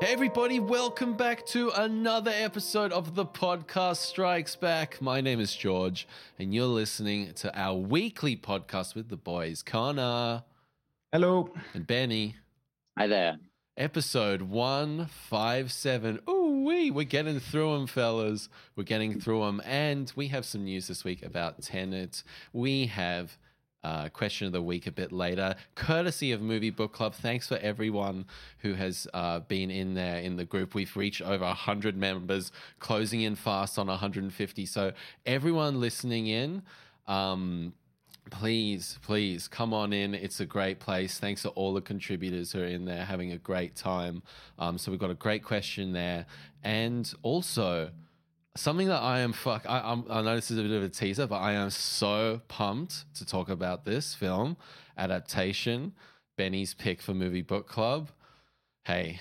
Hey everybody, welcome back to another episode of the podcast Strikes Back. My name is George, and you're listening to our weekly podcast with the boys, Connor Hello. and Benny. Hi there. Episode 157. Ooh, wee, we're getting through them, fellas. We're getting through them. And we have some news this week about Tenet. We have uh, question of the week a bit later, courtesy of Movie Book Club. Thanks for everyone who has uh, been in there in the group. We've reached over 100 members, closing in fast on 150. So, everyone listening in, um, please, please come on in. It's a great place. Thanks to all the contributors who are in there having a great time. Um, so, we've got a great question there. And also, something that I am fuck. I, I'm, I know this is a bit of a teaser, but I am so pumped to talk about this film adaptation. Benny's pick for movie book club. Hey,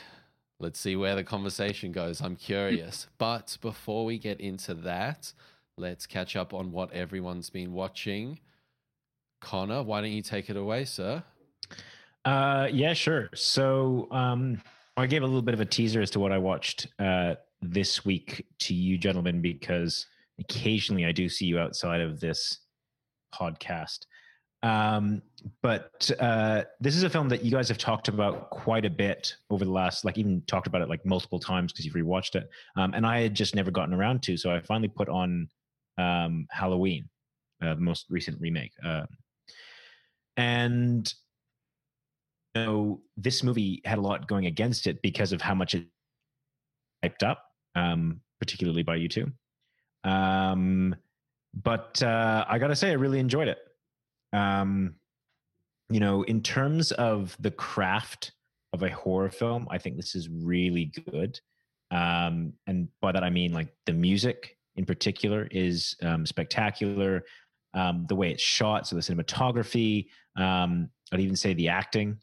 let's see where the conversation goes. I'm curious. but before we get into that, let's catch up on what everyone's been watching. Connor, why don't you take it away, sir? Uh, yeah, sure. So um, I gave a little bit of a teaser as to what I watched uh, this week to you, gentlemen, because occasionally I do see you outside of this podcast. Um, but uh, this is a film that you guys have talked about quite a bit over the last, like, even talked about it like multiple times because you've rewatched it. Um, and I had just never gotten around to. So I finally put on um, Halloween, uh, the most recent remake. Uh, and you know, this movie had a lot going against it because of how much it hyped up, um, particularly by you two. Um, but uh, I got to say, I really enjoyed it. Um, you know, in terms of the craft of a horror film, I think this is really good. Um, and by that I mean like the music in particular is um, spectacular. Um, the way it's shot, so the cinematography, um, I'd even say the acting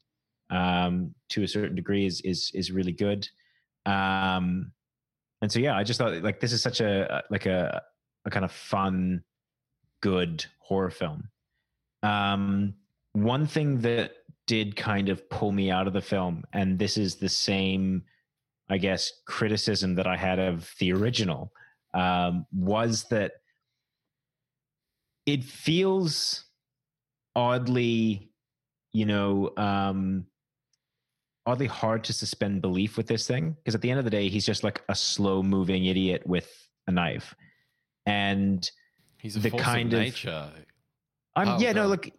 um, to a certain degree is is is really good. Um, and so yeah, I just thought like this is such a like a a kind of fun, good horror film. Um, one thing that did kind of pull me out of the film, and this is the same, I guess, criticism that I had of the original, um, was that it feels oddly, you know, um, oddly hard to suspend belief with this thing because at the end of the day, he's just like a slow moving idiot with a knife, and He's The kind of nature. I'm yeah, no, look,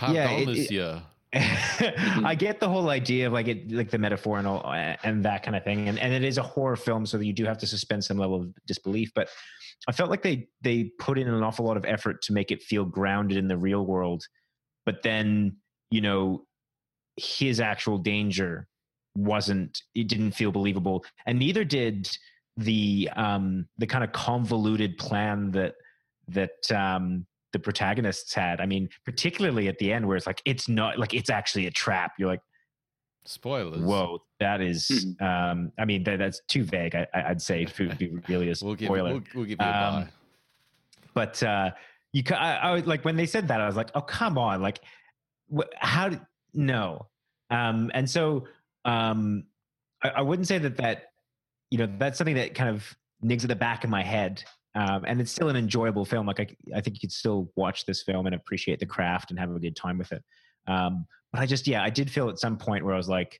Yeah, it- monsieur. I get the whole idea of like it, like the metaphor and all, and that kind of thing, and and it is a horror film, so you do have to suspend some level of disbelief. But I felt like they they put in an awful lot of effort to make it feel grounded in the real world, but then you know his actual danger wasn't it didn't feel believable, and neither did the um the kind of convoluted plan that that um the protagonists had. I mean, particularly at the end where it's like it's not like it's actually a trap. You're like, Spoilers. whoa, that is. Mhm. Um, I mean, that, that's too vague. I, I- I'd say to be really a We'll give, spoiler. we'll, we'll give you a Um, bye. but uh, you, ca- I, I was like when they said that, I was like, oh come on, like wh- how? Did, no, um, and so um, I, I wouldn't say that that you know that's something that kind of nigs at the back of my head. Um, and it's still an enjoyable film. Like I, I think you could still watch this film and appreciate the craft and have a good time with it. Um, but I just, yeah, I did feel at some point where I was like,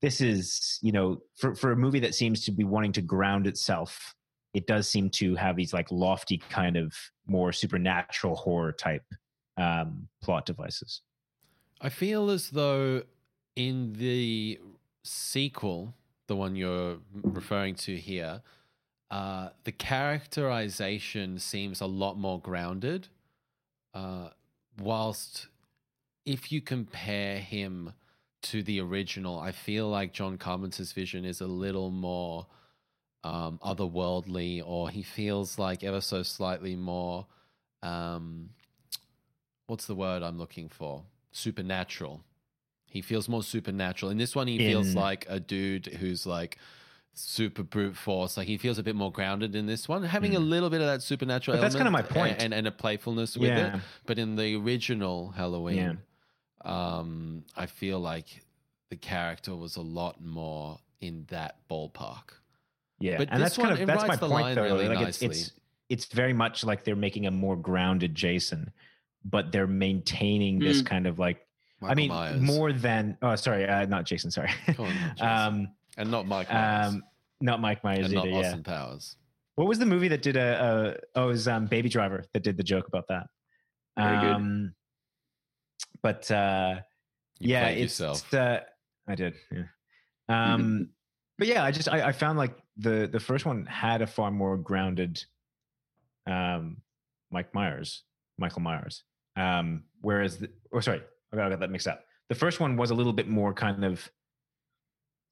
this is, you know, for for a movie that seems to be wanting to ground itself, it does seem to have these like lofty kind of more supernatural horror type um, plot devices. I feel as though in the sequel, the one you're referring to here, uh, the characterization seems a lot more grounded. Uh, whilst if you compare him to the original, I feel like John Carpenter's vision is a little more um, otherworldly, or he feels like ever so slightly more. Um, what's the word I'm looking for? Supernatural. He feels more supernatural. In this one, he feels like a dude who's like super brute force. Like he feels a bit more grounded in this one, having a Mm. little bit of that supernatural. But that's kinda my point. and, and, and a playfulness with Yeah. it. But in the original Halloween, um, I feel like the character was a lot more in that ballpark. Yeah, But and this that's kind one, of it that's my the point line though. really like it's, it's nicely. it's very much like they're making a more grounded Jason, but they're maintaining this Mm. kind of like I mean Myers. more than oh sorry uh, not Jason sorry on, Jason. um and not Mike Myers. um not Mike Myers and not either yeah Austin Powers. what was the movie that did a, a oh it was um Baby Driver that did the joke about that Very good. um but uh You yeah it's yourself. uh, I did yeah um but yeah I just I, I found like the the first one had a far more grounded um Mike Myers Michael Myers um whereas the, or sorry I got, that mixed up the first one was a little bit more kind of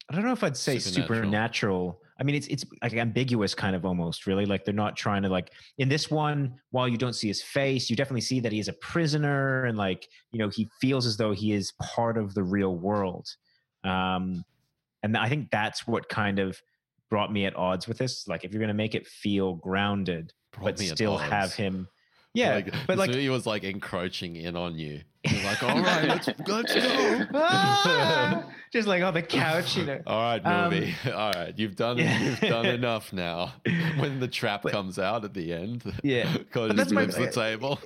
I don't know if I'd say Supernatural. supernatural. I mean, it's it's like ambiguous, kind of almost, really. Like they're not trying to like in this one. While you don't see his face, you definitely see that he is a prisoner, and like you know, he feels as though he is part of the real world. Um, and I think that's what kind of brought me at odds with this. Like, if you're going to make it feel grounded, Brought but still have him, yeah, Like, but like he was like encroaching in on you. Like, all right, let's let's go. Ah! just like on the couch, you know. All right, Um, movie. All right, you've done yeah. you've done enough now. When the trap But- comes out at the end, Yeah. because just that's the table.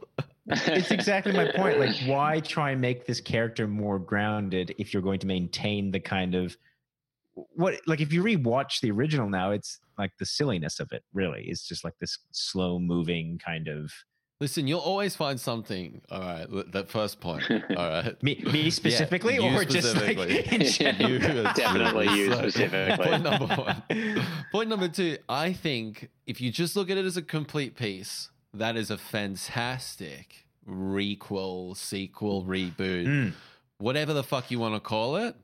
it's exactly my point. Like, why try and make this character more grounded if you're going to maintain the kind of what? Like, if you rewatch the original now, it's like the silliness of it. Really, it's just like this slow moving kind of Listen, you'll always find something. All right, that first point. All right. me, me specifically, you or just like specifically. in general? You Definitely you So, specifically. Point number one. Point number two. I think if you just look at it as a complete piece, that is a fantastic requel, sequel, reboot, Mm, whatever the fuck you want to call it,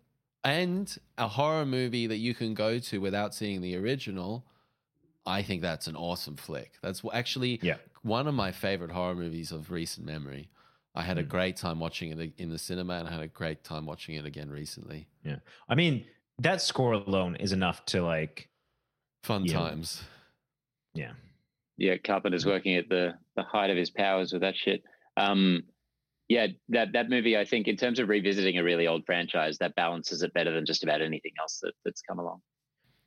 and a horror movie that you can go to without seeing the original. I think that's an awesome flick. That's w- actually yeah, one of my favorite horror movies of recent memory. I had a Mm. great time watching it in the cinema, and I had a great time watching it again recently. Yeah, I mean, that score alone is enough to like, Fun Yeah. times. yeah, yeah, Carpenter's working at the the height of his powers with that shit. Um, yeah, that that movie, I think, in terms of revisiting a really old franchise, that balances it better than just about anything else that, that's come along.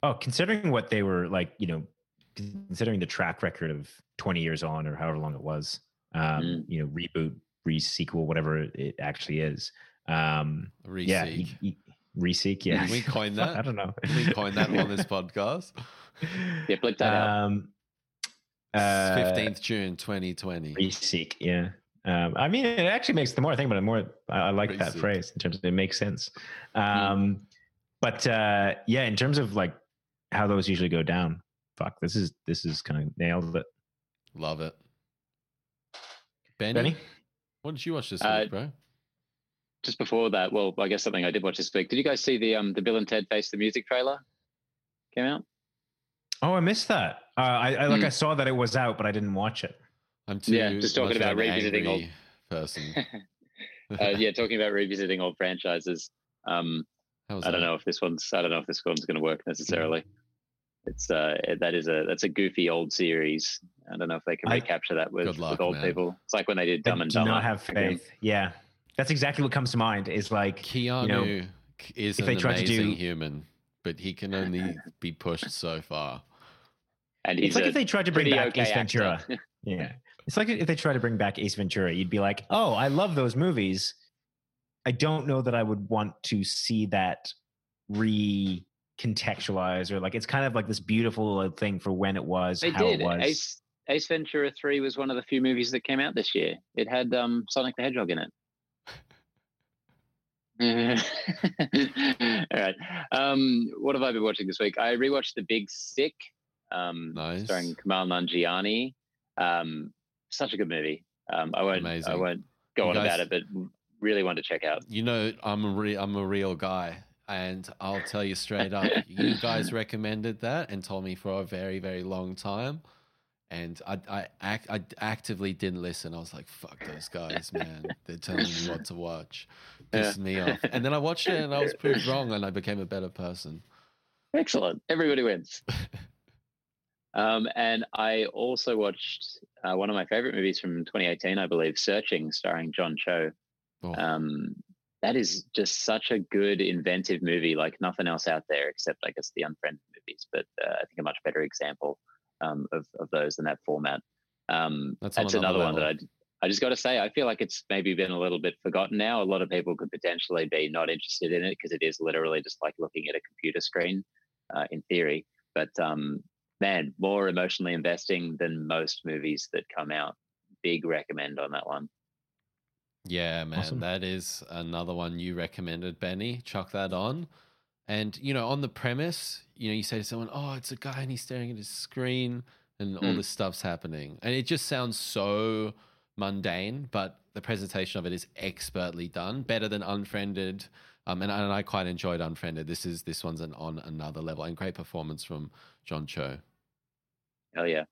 Oh, considering what they were like, you know, considering the track record of 20 years on or however long it was, um, Mm. you know, reboot, re-sequel, whatever it actually is. Um, Reseek. yeah, you, you, reseek, yeah. Did we coin that I don't know. Did we coin that on this podcast? Yeah, blip that out. Um, uh, Fifteenth June, twenty twenty. Reseek, yeah. Um, I mean, it actually makes the more I think about it, more I, I like that phrase in terms of it makes sense. Um, But uh, yeah, in terms of like how those usually go down, fuck, this is this is kind of nailed it. Love it. Benny, Benny, what did you watch this Uh, week, bro? Just before that, well, I guess something I did watch this week. Did you guys see the um the Bill and Ted Face the Music trailer? Came out. oh, I missed that. Uh, I, I like Hmm. I saw that it was out, but I didn't watch it. I'm too yeah, just talking about an revisiting old- person. uh, yeah, talking about revisiting old franchises. Um, I don't that? know if this one's I don't know if this one's going to work necessarily. It's uh that is a that's a goofy old series. I don't know if they can recapture that with, luck, with old man. people. It's like when they did Dumb I and do Dumber. not have again. faith. Yeah, that's exactly what comes to mind. Is like Keanu know, is if an they tried to amazing do- human, but he can only be pushed so far. And it's like if they tried to bring back okay Ace Ventura. Yeah. It's like if they try to bring back Ace Ventura, you'd be like, oh, I love those movies. I don't know that I would want to see that recontextualized or like it's kind of like this beautiful thing for when it was, they how did. it was. Ace Ace Ventura Three was one of the few movies that came out this year. It had um, Sonic the Hedgehog in it. All right. Um, what have I been watching this week? I rewatched The Big Sick, um, Nice. starring Kumail Nanjiani. Um, such a good movie. Um, I won't. I won't go You on guys- about it, but really want to check out. You know, I'm a re- I'm a real guy, and I'll tell you straight up. you guys recommended that and told me for a very very long time, and I I, act, I actively didn't listen. I was like, "Fuck those guys, man! They're telling me what to watch." Pissed me off. And then I watched it, and I was proved wrong, and I became a better person. Excellent. Everybody wins. um, and I also watched uh, one of my favorite movies from 2018, I believe, Searching, starring John Cho. Oh, Um, that is just such a good inventive movie, like nothing else out there except I guess the Unfriended movies. But uh, I think a much better example um, of of those in that format. Um, That's that's another another one that. I I just got to say I feel like it's maybe been a little bit forgotten now. A lot of people could potentially be not interested in it because it is literally just like looking at a computer screen, uh, in theory. But um, man, more emotionally investing than most movies that come out. Big recommend on that one. Yeah, man, Awesome. that is another one you recommended, Benny. Chuck that on. And, you know, on the premise, you know, you say to someone, oh, it's a guy and he's staring at his screen and all Hmm. this stuff's happening. And it just sounds so mundane, but the presentation of it is expertly done, better than Unfriended. Um, and, and I quite enjoyed Unfriended. This is this one's an, on another level and great performance from John Cho. Oh yeah.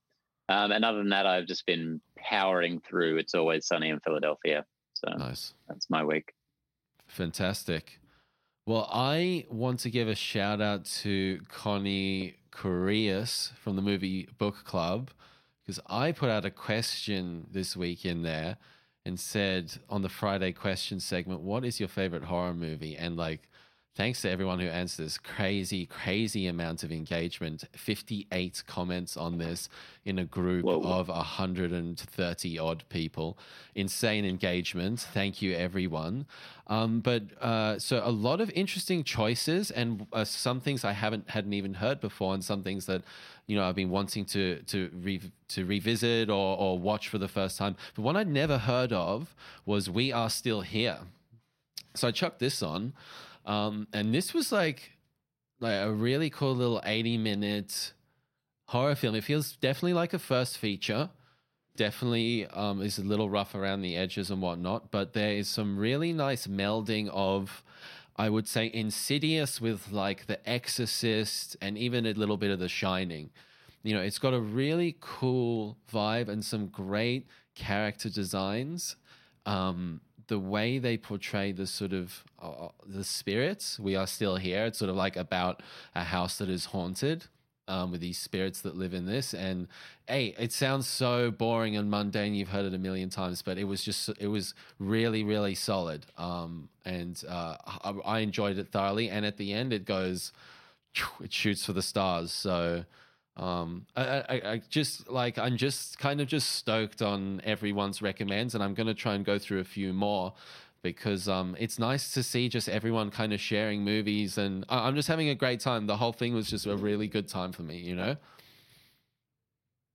Um, and other than that, I've just been powering through. It's always sunny in Philadelphia. So Nice. that's my week. Fantastic. Well, I want to give a shout out to Connie Correas from the movie Book Club because I put out a question this week in there and said on the Friday question segment, What is your favorite horror movie? And like, thanks to everyone who answered this crazy, crazy amount of engagement 58 comments on this in a group Whoa. of 130 odd people. Insane engagement. Thank you, everyone. Um, but uh, so a lot of interesting choices, and uh, some things I haven't hadn't even heard before, and some things that you know I've been wanting to to re- to revisit or or watch for the first time. But one I'd never heard of was "We Are Still Here." So I chucked this on, um, and this was like like a really cool little eighty minute horror film. It feels definitely like a first feature definitely um, is a little rough around the edges and whatnot, but there is some really nice melding of, I would say, Insidious with like The Exorcist and even a little bit of The Shining. You know, it's got a really cool vibe and some great character designs. Um, the way they portray the sort of uh, the spirits, we are still here. It's sort of like about a house that is haunted um, with these spirits that live in this. And hey, it sounds so boring and mundane. You've heard it a million times, but it was just it was really really solid. Um, and uh, I, I enjoyed it thoroughly. And at the end, it goes, it shoots for the stars. So. Um, I, I, I just like I'm just kind of just stoked on everyone's recommends, and I'm gonna try and go through a few more because um, it's nice to see just everyone kind of sharing movies, and I- I'm just having a great time. The whole thing was just a really good time for me, you know.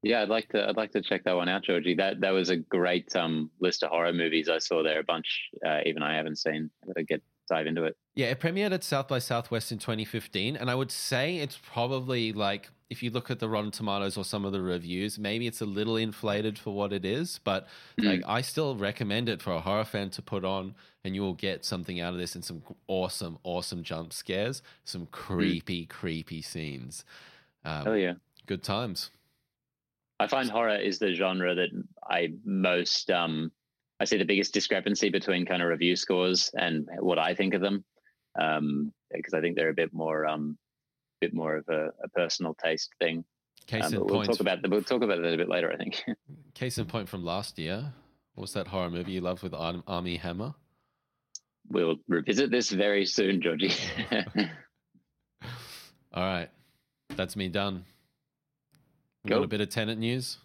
Yeah, I'd like to. I'd like to check that one out, Georgie. That that was a great um, list of horror movies I saw there. A bunch, uh, even I haven't seen. I gotta get dive into it. Yeah, it premiered at South by Southwest in 2015, and I would say it's probably like if you look at the Rotten Tomatoes or some of the reviews, maybe it's a little inflated for what it is, but like I still recommend it for a horror fan to put on, and you will get something out of this and some awesome, awesome jump scares, some creepy, creepy scenes. Um, Oh yeah. Good times. I find horror is the genre that I most um I see the biggest discrepancy between kind of review scores and what I think of them. Um because I think they're a bit more um bit more of a, a personal taste thing. Case Um, in we'll talk about the, we'll talk about that a bit later, I think. Case in point from last year. What was that horror movie you loved with Ar- Armie Hammer? we'll revisit this very soon, Georgie. All right, that's me done. We got a bit of Tenet news.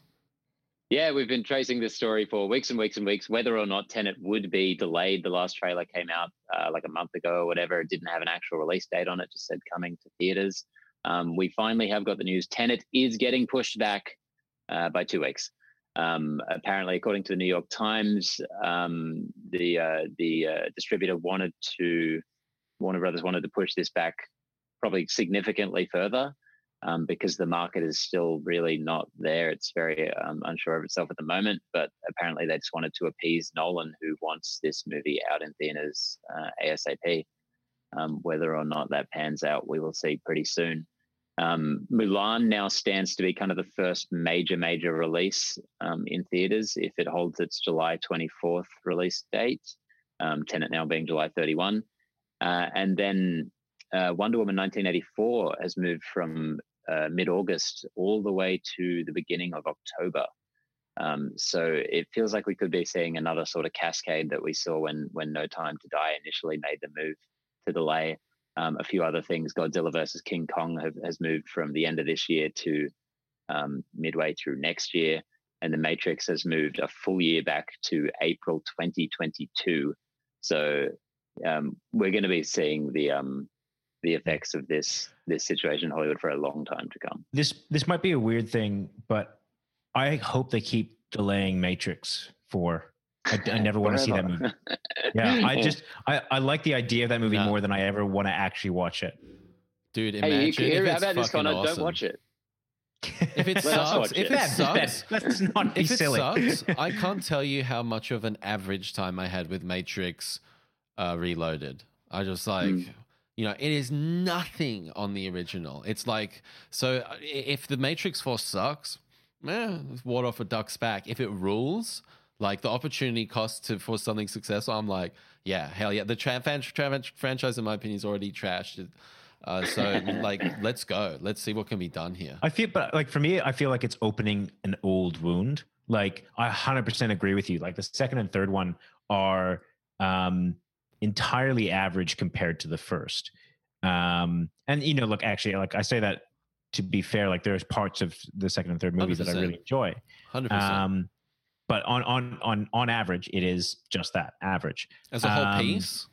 Yeah, we've been tracing this story for weeks and weeks and weeks. Whether or not Tenet would be delayed, the last trailer came out uh, like a month ago or whatever. It didn't have an actual release date on it; just said coming to theaters. Um, we finally have got the news. Tenet is getting pushed back uh, by two weeks. Um, apparently, according to the New York Times, um, the uh, the uh, distributor wanted to Warner Brothers wanted to push this back probably significantly further um, because the market is still really not there. It's very um, unsure of itself at the moment, but apparently they just wanted to appease Nolan, who wants this movie out in theaters uh, ASAP. Um, whether or not that pans out, we will see pretty soon. Um, Mulan now stands to be kind of the first major, major release um, in theaters if it holds its July 24th release date. Um, Tenet now being July 31. Uh, and then uh, Wonder Woman 1984 has moved from uh, mid August all the way to the beginning of October. Um, so it feels like we could be seeing another sort of cascade that we saw when when No Time to Die initially made the move to delay. Um, a few other things, Godzilla versus King Kong have, has moved from the end of this year to um, midway through next year, and The Matrix has moved a full year back to April 2022. So um, we're going to be seeing the um, the effects of this this situation in Hollywood for a long time to come. This this might be a weird thing, but I hope they keep delaying Matrix for. I, I never want to see that movie. Yeah, I just I, I like the idea of that movie No. more than I ever want to actually watch it. Dude, imagine hey, you can if it's about this, fucking Connor. awesome. Don't watch it. If it sucks, if it. it sucks, let's not be if it silly. sucks, I can't tell you how much of an average time I had with Matrix uh, Reloaded. I just like, Mm. You know, it is nothing on the original. It's like, so uh, if the Matrix 4 sucks, eh, it's water off a duck's back. If it rules, like the opportunity cost to for something successful, I'm like, yeah, hell yeah. The tra- fan- tra- franchise, in my opinion, is already trashed. Uh, so like, let's go. Let's see what can be done here. I feel, but like for me, I feel like it's opening an old wound. Like I 100% agree with you. Like the second and third one are um, entirely average compared to the first. Um, and you know, look, actually, like I say that to be fair, like there's parts of the second and third movies that I really enjoy. Hundred percent. Um, but on on on on average, it is just that average. As a whole um, piece,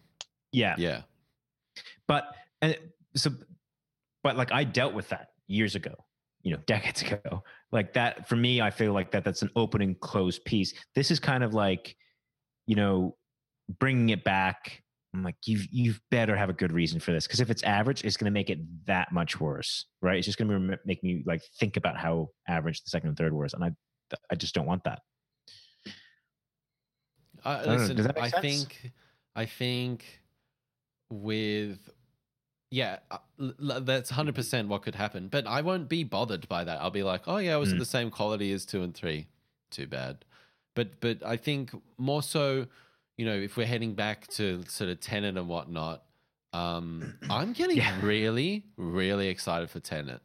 Yeah, yeah. but and so but like i dealt with that years ago you know decades ago like that for me i feel like that that's an open and closed piece this is kind of like you know bringing it back i'm like you've you've better have a good reason for this because if it's average it's going to make it that much worse right it's just going to make me like think about how average the second and third was and i i just don't want that I, don't listen, that I sense? think, I think, with, yeah, uh, that's hundred percent what could happen. But I won't be bothered by that. I'll be like, oh yeah, it was Mm. the same quality as two and three. Too bad. But but I think more so, you know, if we're heading back to sort of Tenet and whatnot, um, I'm getting Yeah. really really excited for Tenet.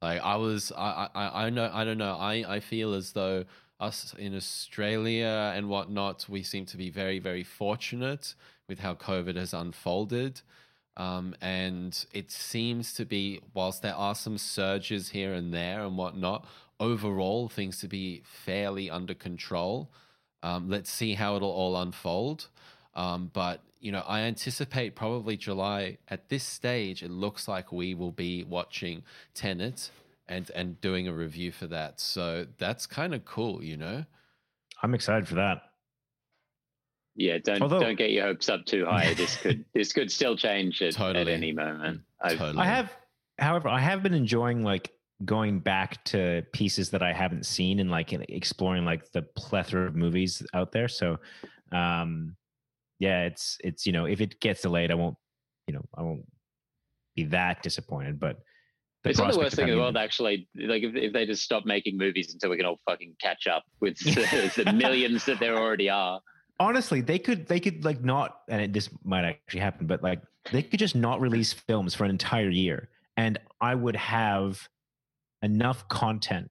Like I was, I, I, I know, I don't know. I, I feel as though us in Australia and whatnot, we seem to be very, very fortunate with how COVID has unfolded. Um, and it seems to be, whilst there are some surges here and there and whatnot, overall things to be fairly under control. Um, let's see how it'll all unfold. Um, but you know, I anticipate probably July. At this stage, it looks like we will be watching Tenet and and doing a review for that. So that's kind of cool, you know. i'm excited for that Yeah, don't Although- don't get your hopes up too high. This could this could still change at, at any moment. I've, Totally. I have, however, I have been enjoying like going back to pieces that I haven't seen and like exploring like the plethora of movies out there. So, um, yeah, it's it's you know if it gets delayed, I won't, you know, I won't be that disappointed. But it's not the worst thing in the world, actually. Like if, if they just stop making movies until we can all fucking catch up with the, the millions that there already are. Honestly, they could they could like not, and it, this might actually happen, but like they could just not release films for an entire year, and I would have enough content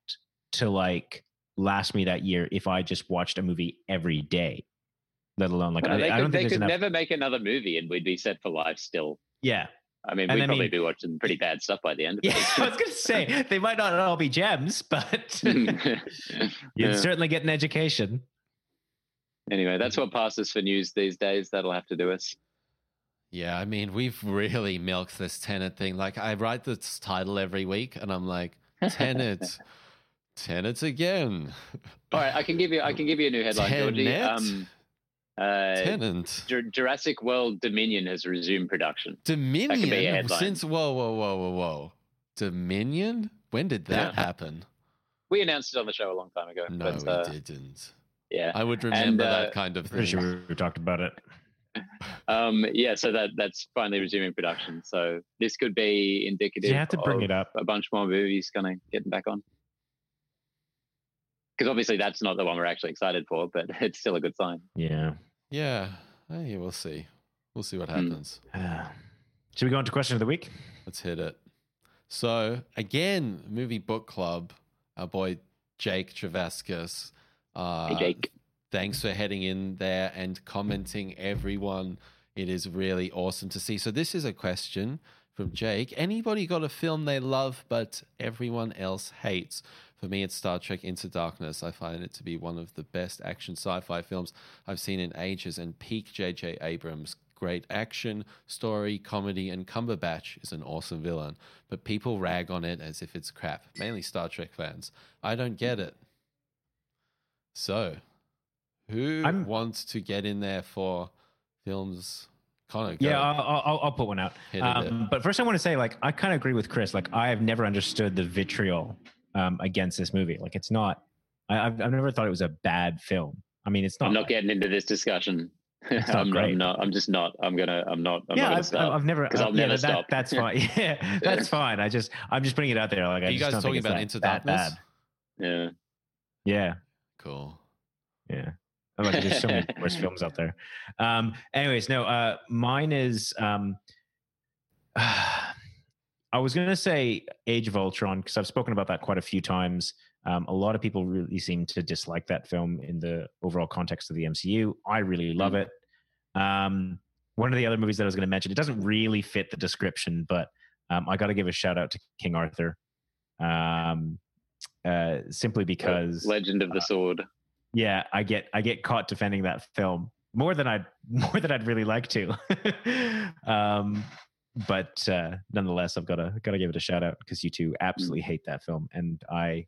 to like last me that year if I just watched a movie every day. Let alone like Well, I, they I don't think there's could enough. never make another movie and we'd be set for life still. yeah, I mean, And we'd I probably mean- be watching pretty bad stuff by the end of yeah. it. I was gonna say they might not all be gems, but you'd Yeah. certainly get an education. Anyway, that's what passes for news these days. That'll have to do us. Yeah, I mean, we've really milked this Tenet thing. Like, I write this title every week, and I'm like, Tenet, Tenet again, All right, I can give you. I can give you a new headline, Georgie. Tenet? Um, uh, Tenet, Jur- Jurassic World Dominion has resumed production. Dominion. be a headline. Since whoa, whoa, whoa, whoa, whoa, Dominion. When did that Yeah. happen? We announced it on the show a long time ago. No, but, uh, we didn't. Yeah. I would remember uh, that kind of Pretty thing. sure we talked about it. Um, yeah, so that that's finally resuming production. So this could be indicative. You have to bring it up. A bunch more movies kind of getting back on. Because obviously that's not the one we're actually excited for, but it's still a good sign. Yeah. Yeah, yeah, we'll see. We'll see what Hmm. happens. Uh, should we go on to question of the week? Let's hit it. So again, movie book club. Our boy Jake Travascus Uh, Hey, Jake. Thanks for heading in there and commenting, everyone. It is really awesome to see. So, this is a question from Jake. Anybody got a film they love but everyone else hates? For me, it's Star Trek Into Darkness. I find it to be one of the best action sci fi films I've seen in ages and peak J.J. Abrams. Great action, story, comedy, and Cumberbatch is an awesome villain. But people rag on it as if it's crap, mainly Star Trek fans. I don't get it. So, who I'm- wants to get in there for films? Connor, go. Yeah, I'll, I'll, I'll put one out. Hit it there. Um, but first, I want to say, like, I kind of agree with Chris. Like, I have never understood the vitriol um, against this movie. Like, it's not. I, I've, I've never thought it was a bad film. I mean, it's not. I'm not getting into this discussion. It's I'm, great. I'm not. I'm just not. I'm gonna. I'm not. I'm not yeah, gonna I've, stop. I've never. 'cause I'll uh, yeah, never that, stop. That's fine. Yeah, that's fine. I just, I'm just putting it out there. Like, I Are you guys talking about it's Into that, that Darkness? bad. yeah. Yeah, Cool. yeah. There's so many worse films out there. Um, anyways, no, uh, mine is. Um, I was going to say Age of Ultron because I've spoken about that quite a few times. Um, a lot of people really seem to dislike that film in the overall context of the MCU. I really love it. Um, one of the other movies that I was going to mention, it doesn't really fit the description, but um, I got to give a shout out to King Arthur, um, uh, simply because Legend of the Sword. Yeah i get i get caught defending that film more than i'd more than i'd really like to um but uh nonetheless i've got to got to give it a shout out because you two absolutely hate that film and i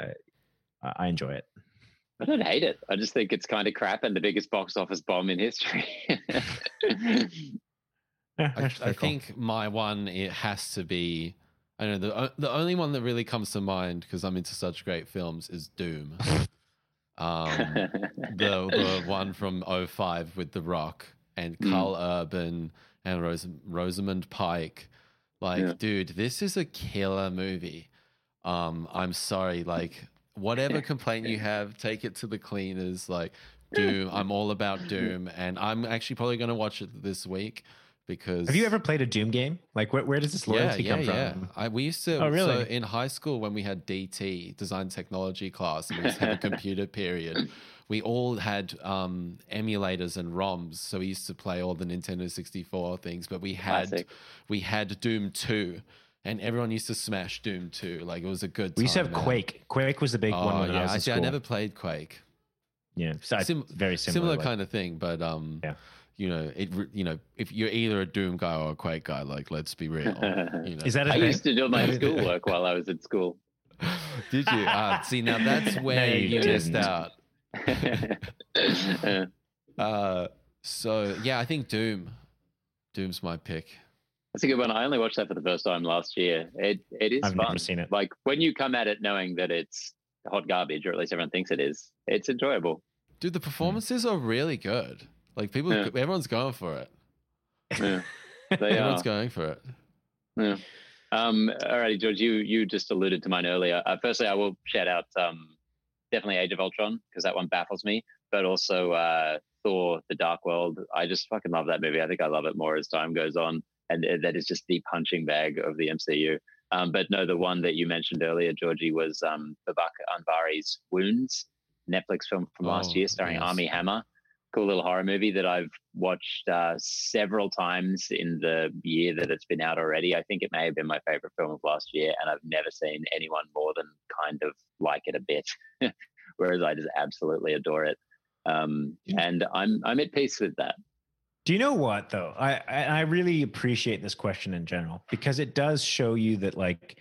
uh, i enjoy it I don't hate it. I just think it's kind of crap and the biggest box office bomb in history. I, I think my one it has to be. I don't know the o- the only one that really comes to mind because I'm into such great films is Doom. Um, the the one from 05 with The Rock and Mm. Karl Urban and Ros- Rosamund Pike. Like, Yeah. dude, this is a killer movie. Um, I'm sorry, like whatever complaint you have, take it to the cleaners. Like Doom, I'm all about Doom, and I'm actually probably going to watch it this week because have you ever played a doom game like where, where does this loyalty yeah, come yeah. from I, we used to. Oh, really? So in high school, when we had DT, design technology class, and we used to have a computer period, we all had um, emulators and ROMs. So we used to play all the Nintendo 64 things, but we had Classic. we had Doom 2, and everyone used to smash Doom 2. Like it was a good. we used to have man. quake quake was the big Oh one when I yeah, was in I never played Quake. yeah so Sim- very similar, like- kind of thing, but um, Yeah. You know, it. You know, if you're either a Doom guy or a Quake guy, like let's be real. You know. is that a I thing? used to do my schoolwork while I was at school. Did you? Uh, see, now that's where you you missed out. Uh, so yeah, I think Doom. Doom's my pick. That's a good one. I only watched that for the first time last year. It it is I've fun. never seen it. Like when you come at it knowing that it's hot garbage, or at least everyone thinks it is, it's enjoyable. Dude, the performances are really good. Like people, Yeah. everyone's going for it. Yeah, Everyone's are. going for it. Yeah. Um, alrighty, George, you you just alluded to mine earlier. Uh, firstly, I will shout out um, definitely Age of Ultron because that one baffles me, but also uh, Thor: The Dark World. I just fucking love that movie. I think I love it more as time goes on, and that is just the punching bag of the MCU. Um, but no, the one that you mentioned earlier, Georgie, was um, Babak Anvari's Wounds, Netflix film from last Oh, year starring yes. Armie Hammer. Cool little horror movie that I've watched uh, several times in the year that it's been out already. I think it may have been my favorite film of last year, and I've never seen anyone more than kind of like it a bit. Whereas I just absolutely adore it, um, and I'm I'm at peace with that. Do you know what though? I I I really appreciate this question in general because it does show you that like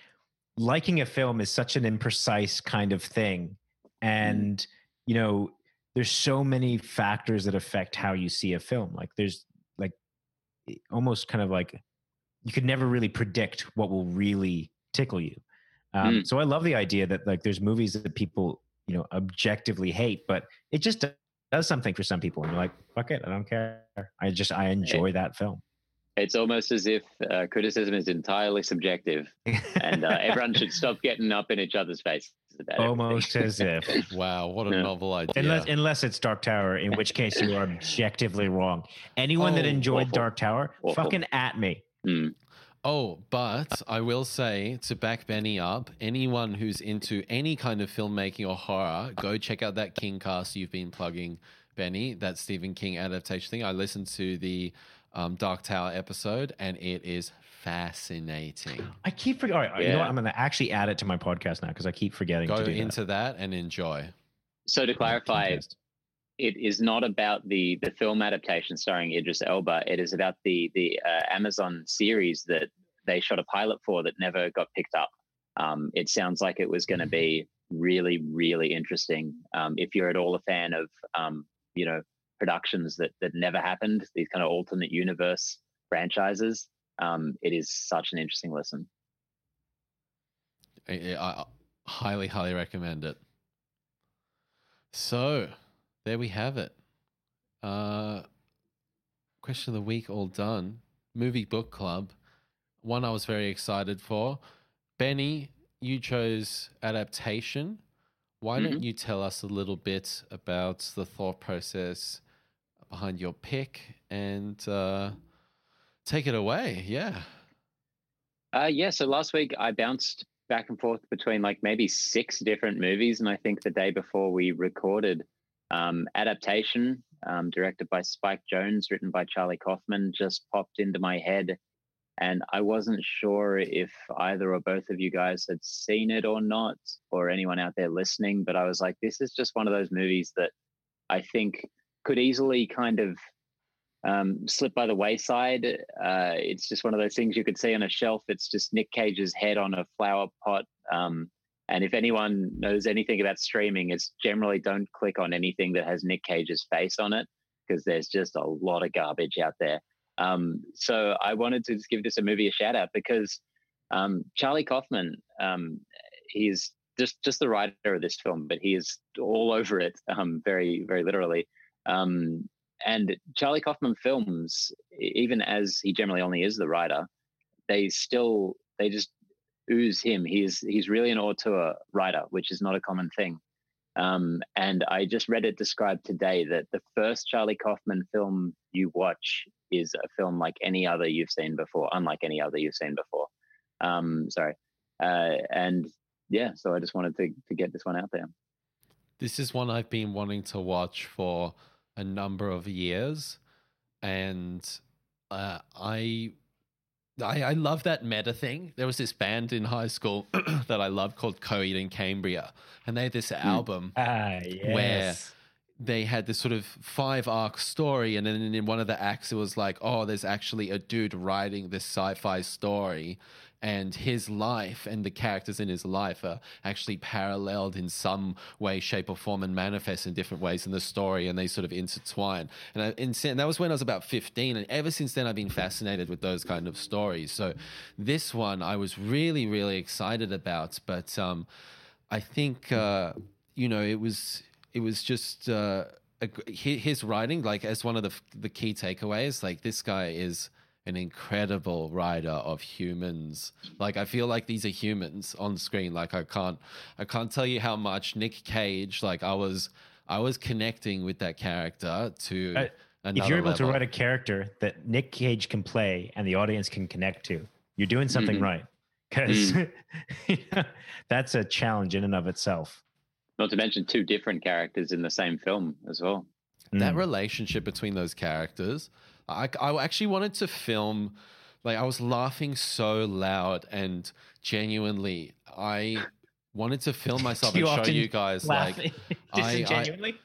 liking a film is such an imprecise kind of thing, and you know there's so many factors that affect how you see a film. Like there's like almost kind of like you could never really predict what will really tickle you. Um, So I love the idea that like there's movies that people you know objectively hate, but it just does something for some people, and you're like, fuck it, I don't care. I just I enjoy that film. It's almost as if uh, criticism is entirely subjective, and uh, everyone should stop getting up in each other's faces about everything. almost as if Wow, what a Yeah. novel idea. unless unless it's Dark Tower, in which case you are objectively wrong. Anyone that Oh, enjoyed awful. Dark Tower, Awful. fucking at me. Hmm. Oh, but I will say to back Benny up, anyone who's into any kind of filmmaking or horror, go check out that King cast you've been plugging, Benny, that Stephen King adaptation thing. I listened to the um, Dark Tower episode and it is fascinating. I keep forgetting. All right, you know what? I'm going to actually add it to my podcast now because I keep forgetting Go to do into that. and enjoy. So to clarify, Podcast. it is not about the the film adaptation starring Idris Elba. It is about the the uh, Amazon series that they shot a pilot for that never got picked up. Um, it sounds like it was going to be really really interesting. Um, if you're at all a fan of um, you know productions that that never happened, these kind of alternate universe franchises, um, it is such an interesting listen. I, I highly, highly recommend it. So, there we have it. Uh, question of the week all done. Movie book club. One I was very excited for. Benny, you chose adaptation. Why don't you tell us a little bit about the thought process behind your pick and uh, take it away? Yeah. Uh, yeah. So last week I bounced back and forth between like maybe six different movies, and I think the day before we recorded, um, adaptation, um, directed by Spike Jonze, written by Charlie Kaufman, just popped into my head, and I wasn't sure if either or both of you guys had seen it or not, or anyone out there listening. But I was like, this is just one of those movies that I think could easily kind of um, slip by the wayside. Uh, it's just one of those things you could see on a shelf. It's just Nick Cage's head on a flower pot. Um, and if anyone knows anything about streaming, it's generally don't click on anything that has Nick Cage's face on it because there's just a lot of garbage out there. Um, so I wanted to just give this a movie a shout out because um, Charlie Kaufman, um, he's just just the writer of this film, but he is all over it, um, very very literally. Um, and Charlie Kaufman films, even as he generally only is the writer, they still they just ooze him. He's he's really an auteur writer, which is not a common thing. Um, and I just read it described today that the first Charlie Kaufman film you watch is a film like any other you've seen before, unlike any other you've seen before. Um, sorry, uh, and yeah, so I just wanted to to get this one out there. This is one I've been wanting to watch for a number of years, and uh, I, I, I love that meta thing. There was this band in high school that I loved called Coheed and Cambria, and they had this album Ah, yes. Where- they had this sort of five arc story, and then in one of the acts, it was like, oh, there's actually a dude writing this sci fi story, and his life and the characters in his life are actually paralleled in some way, shape, or form and manifest in different ways in the story, and they sort of intertwine. And, I, and that was when I was about 15, and ever since then, I've been fascinated with those kind of stories. So this one I was really, really excited about, but um, I think, uh, you know, it was it was just uh, his writing, like as one of the the key takeaways. Like this guy is an incredible writer of humans. Like I feel like these are humans on screen. Like I can't I can't tell you how much Nick Cage. Like I was I was connecting with that character to. Uh, another if you're able level. to write a character that Nick Cage can play and the audience can connect to, you're doing something Mhm. right. Because that's a challenge in and of itself. Not to mention two different characters in the same film as well. that Mm. relationship between those characters I, I actually wanted to film like i was laughing so loud and genuinely i wanted to film myself and show you guys like Laughing I- I- disingenuinely.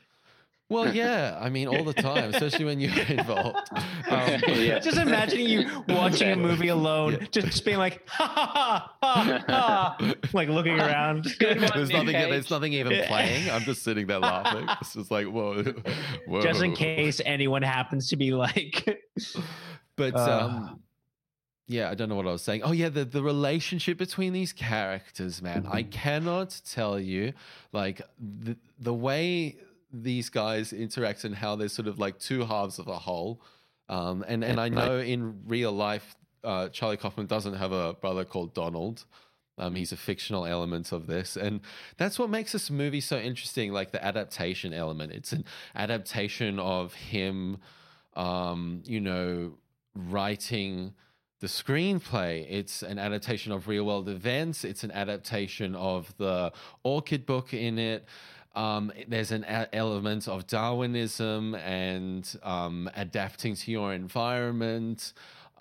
Well yeah i mean all the time especially when you're involved um, Yeah. Just imagining you watching a movie alone, Yeah. just, just being like, ha ha ha ha, ha, like looking around. One, there's nothing Cage. there's nothing even playing i'm just sitting there laughing it's just like whoa, whoa. Just in case anyone happens to be like, But Uh. um, yeah, I don't know what I was saying. Oh yeah, the the relationship between these characters, man. I Mm-hmm. cannot tell you like the the way these guys interact and how they're sort of like two halves of a whole. Um, and and I know in real life, uh, Charlie Kaufman doesn't have a brother called Donald. Um, he's a fictional element of this, and that's what makes this movie so interesting. Like the adaptation element, it's an adaptation of him, um, you know, writing the screenplay. It's an adaptation of real world events. It's an adaptation of the Orchid book in it. Um, there's an a- element of Darwinism and um, adapting to your environment.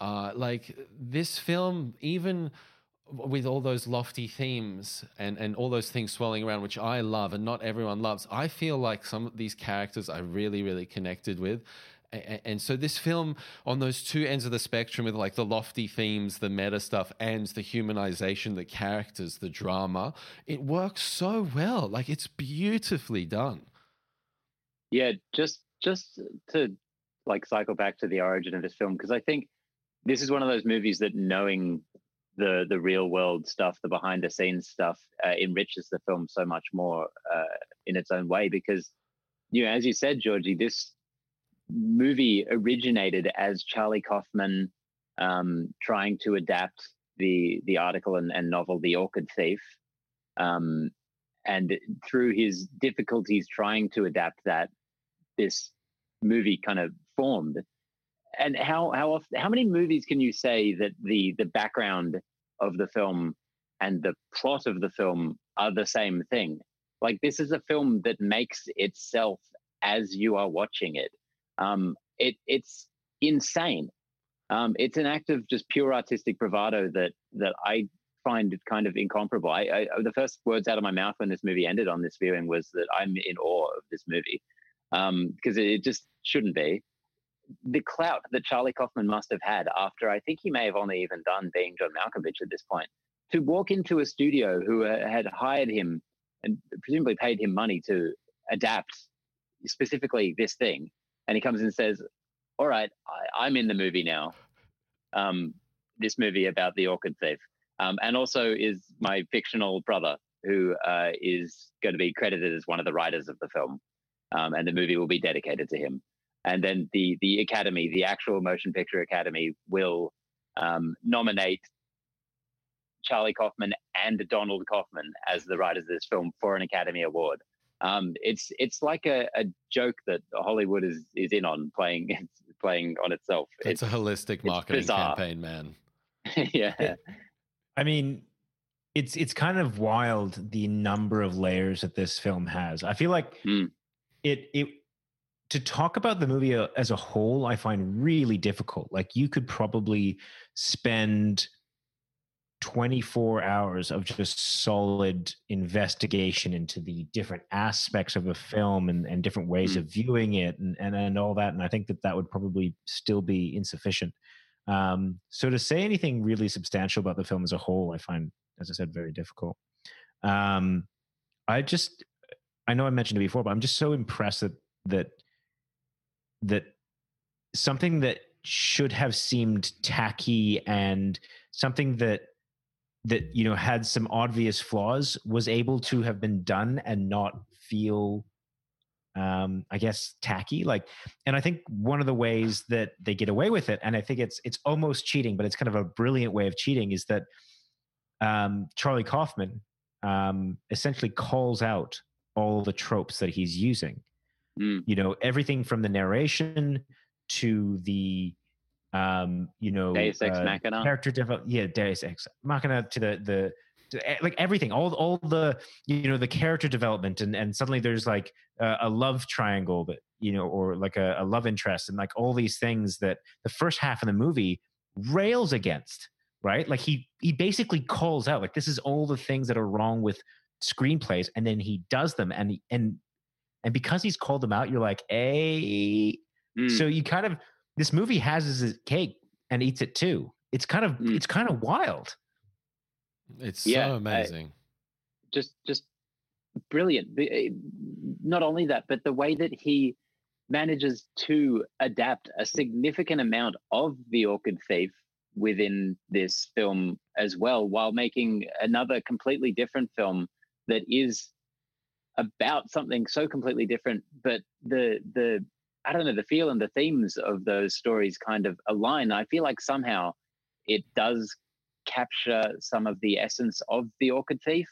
Uh, like this film, even with all those lofty themes and, and all those things swirling around, which I love and not everyone loves, I feel like some of these characters I really, really connected with. And, so this film on those two ends of the spectrum with like the lofty themes, the meta stuff, and the humanization, the characters, the drama, it works so well. Like it's beautifully done. Yeah, just just to like cycle back to the origin of this film because I think this is one of those movies that knowing the the real world stuff, the behind the scenes stuff, uh, enriches the film so much more uh, in its own way. Because you know, as you said, Georgie, this movie originated as Charlie Kaufman um, trying to adapt the the article and, and novel The Orchid Thief. Um, and through his difficulties trying to adapt that, this movie kind of formed. And how how often, how many movies can you say that the the background of the film and the plot of the film are the same thing? Like this is a film that makes itself as you are watching it. Um, it it's insane. Um, it's an act of just pure artistic bravado that that I find kind of incomparable. I, I, the first words out of my mouth when this movie ended on this viewing was that I'm in awe of this movie um, because it, it just shouldn't be. The clout that Charlie Kaufman must have had after I think he may have only even done being John Malkovich at this point to walk into a studio who uh, had hired him and presumably paid him money to adapt specifically this thing and he comes and says, "All right, I, am in the movie now. Um, this movie about the orchid thief, um, and also is my fictional brother who uh, is going to be credited as one of the writers of the film, um, and the movie will be dedicated to him. And then the the Academy, the actual Motion Picture Academy, will um, nominate Charlie Kaufman and Donald Kaufman as the writers of this film for an Academy Award. Um, it's it's like a, a joke that Hollywood is is in on playing playing on itself. It's, it's a holistic marketing campaign, man. yeah. I mean, it's it's kind of wild the number of layers that this film has. I feel like mm. it it to talk about the movie uh, as a whole, I find really difficult. Like you could probably spend 24 hours of just solid investigation into the different aspects of a film and, and different ways mm. of viewing it and, and, and all that. And I think that that would probably still be insufficient. Um, so to say anything really substantial about the film as a whole, I find, as I said, very difficult. Um, I just, I know I mentioned it before, but I'm just so impressed that, that, that something that should have seemed tacky and something that that you know had some obvious flaws was able to have been done and not feel um i guess tacky like and i think one of the ways that they get away with it and i think it's it's almost cheating but it's kind of a brilliant way of cheating is that um charlie kaufman um essentially calls out all the tropes that he's using mm. you know everything from the narration to the um, you know, Deus Ex uh, Machina, character develop, yeah, Deus Ex Machina to the the like everything, all all the you know the character development, and and suddenly there's like a, a love triangle that you know, or like a, a love interest, and like all these things that the first half of the movie rails against, right? Like he he basically calls out like this is all the things that are wrong with screenplays, and then he does them, and and and because he's called them out, you're like, a. Mm. So you kind of this movie has his cake and eats it too. It's kind of mm. it's kind of wild. It's yeah, so amazing. I, just just brilliant. Eh, not only that, but the way that he manages to adapt a significant amount of the Orchid Thief within this film as well, while making another completely different film that is about something so completely different. But the the I don't know, the feel and the themes of those stories kind of align. I feel like somehow it does capture some of the essence of the Orchid Thief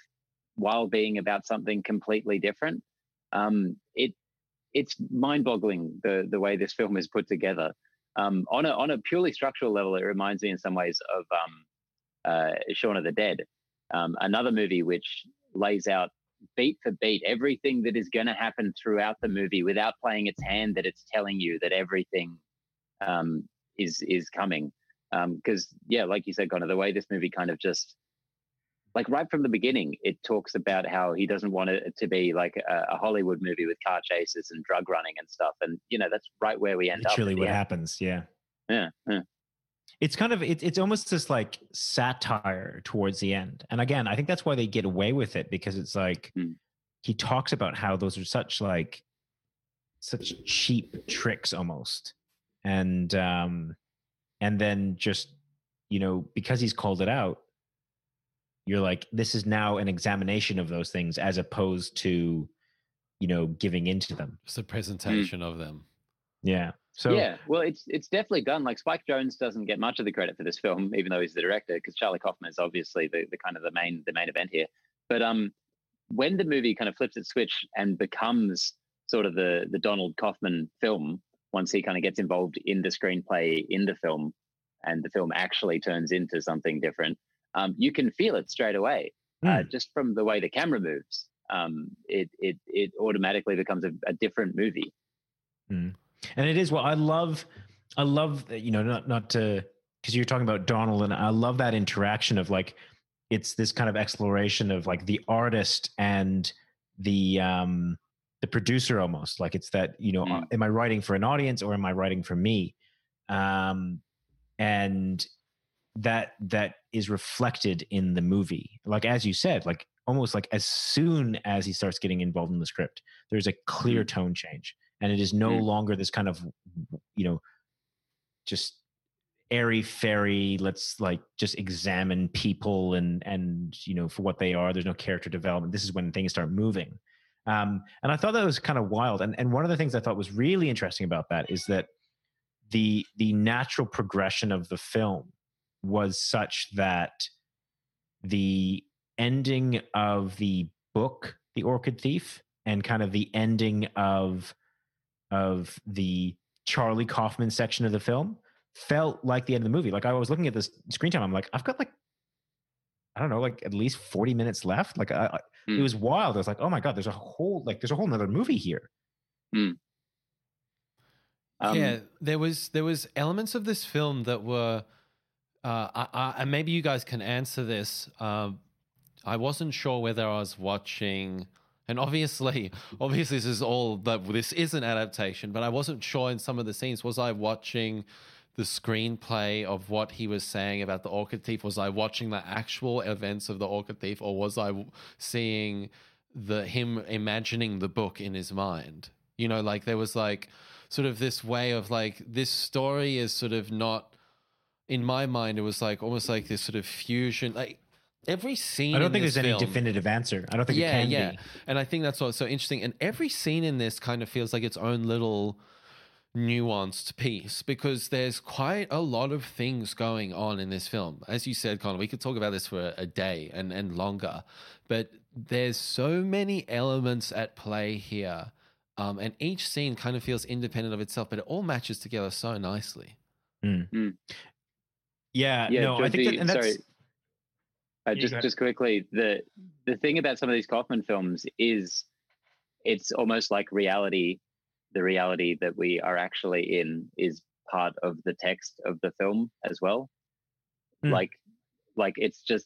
while being about something completely different. Um, it it's mind-boggling the the way this film is put together. Um, on a on a purely structural level, it reminds me in some ways of um, uh, Shaun of the Dead, um, another movie which lays out beat for beat everything that is going to happen throughout the movie without playing its hand that it's telling you that everything um, is is coming. Because um, yeah, like you said, Connor, the way this movie kind of just like right from the beginning, it talks about how he doesn't want it to be like a, a Hollywood movie with car chases and drug running and stuff. And you know, that's right where we end Literally up. Literally, what happens. Yeah. Yeah. Yeah it's kind of it, it's almost this like satire towards the end and again i think that's why they get away with it because it's like mm. he talks about how those are such like such cheap tricks almost and um and then just you know because he's called it out you're like this is now an examination of those things as opposed to you know giving into them it's a presentation mm. of them yeah so yeah, well, it's it's definitely done. Like Spike Jonze doesn't get much of the credit for this film, even though he's the director, because Charlie Kaufman is obviously the, the kind of the main the main event here. But um, when the movie kind of flips its switch and becomes sort of the the Donald Kaufman film, once he kind of gets involved in the screenplay in the film, and the film actually turns into something different, um, you can feel it straight away, mm. uh, hmm. just from the way the camera moves. Um, it it it automatically becomes a, a different movie. Mm and it is what I love. I love you know not not to because you're talking about Donald and I love that interaction of like it's this kind of exploration of like the artist and the um the producer almost like it's that you know mm. am I writing for an audience or am I writing for me um and that that is reflected in the movie like as you said like almost like as soon as he starts getting involved in the script there's a clear mm. tone change and it is no mm. longer this kind of you know just airy fairy let's like just examine people and and you know for what they are there's no character development this is when things start moving um, and i thought that was kind of wild and and one of the things i thought was really interesting about that is that the the natural progression of the film was such that the ending of the book the orchid thief and kind of the ending of of the Charlie Kaufman section of the film felt like the end of the movie. Like I was looking at this screen time, I'm like, I've got like, I don't know, like at least 40 minutes left. Like I, mm. it hmm. was wild. I was like, oh my God, there's a whole, like there's a whole nother movie here. Mm. Um, yeah, there was, there was elements of this film that were, uh, I, I, and maybe you guys can answer this. Um, I wasn't sure whether I was watching and obviously, obviously, this is all that this is an adaptation, but I wasn't sure in some of the scenes. Was I watching the screenplay of what he was saying about the Orchid Thief? Was I watching the actual events of the Orchid Thief, or was I seeing the him imagining the book in his mind? You know, like there was like sort of this way of like this story is sort of not in my mind. It was like almost like this sort of fusion, like every scene. I don't think there's film, any definitive answer. I don't think yeah, it can yeah. Be. And I think that's what's so interesting. And every scene in this kind of feels like its own little nuanced piece because there's quite a lot of things going on in this film. As you said, Connor, we could talk about this for a day and, and longer, but there's so many elements at play here. Um, and each scene kind of feels independent of itself, but it all matches together so nicely. Mm. Mm. Yeah, yeah, no, I think that, and that's, sorry. Uh, just just quickly, the the thing about some of these Kaufman films is it's almost like reality. The reality that we are actually in is part of the text of the film as well. Mm. Like, like it's just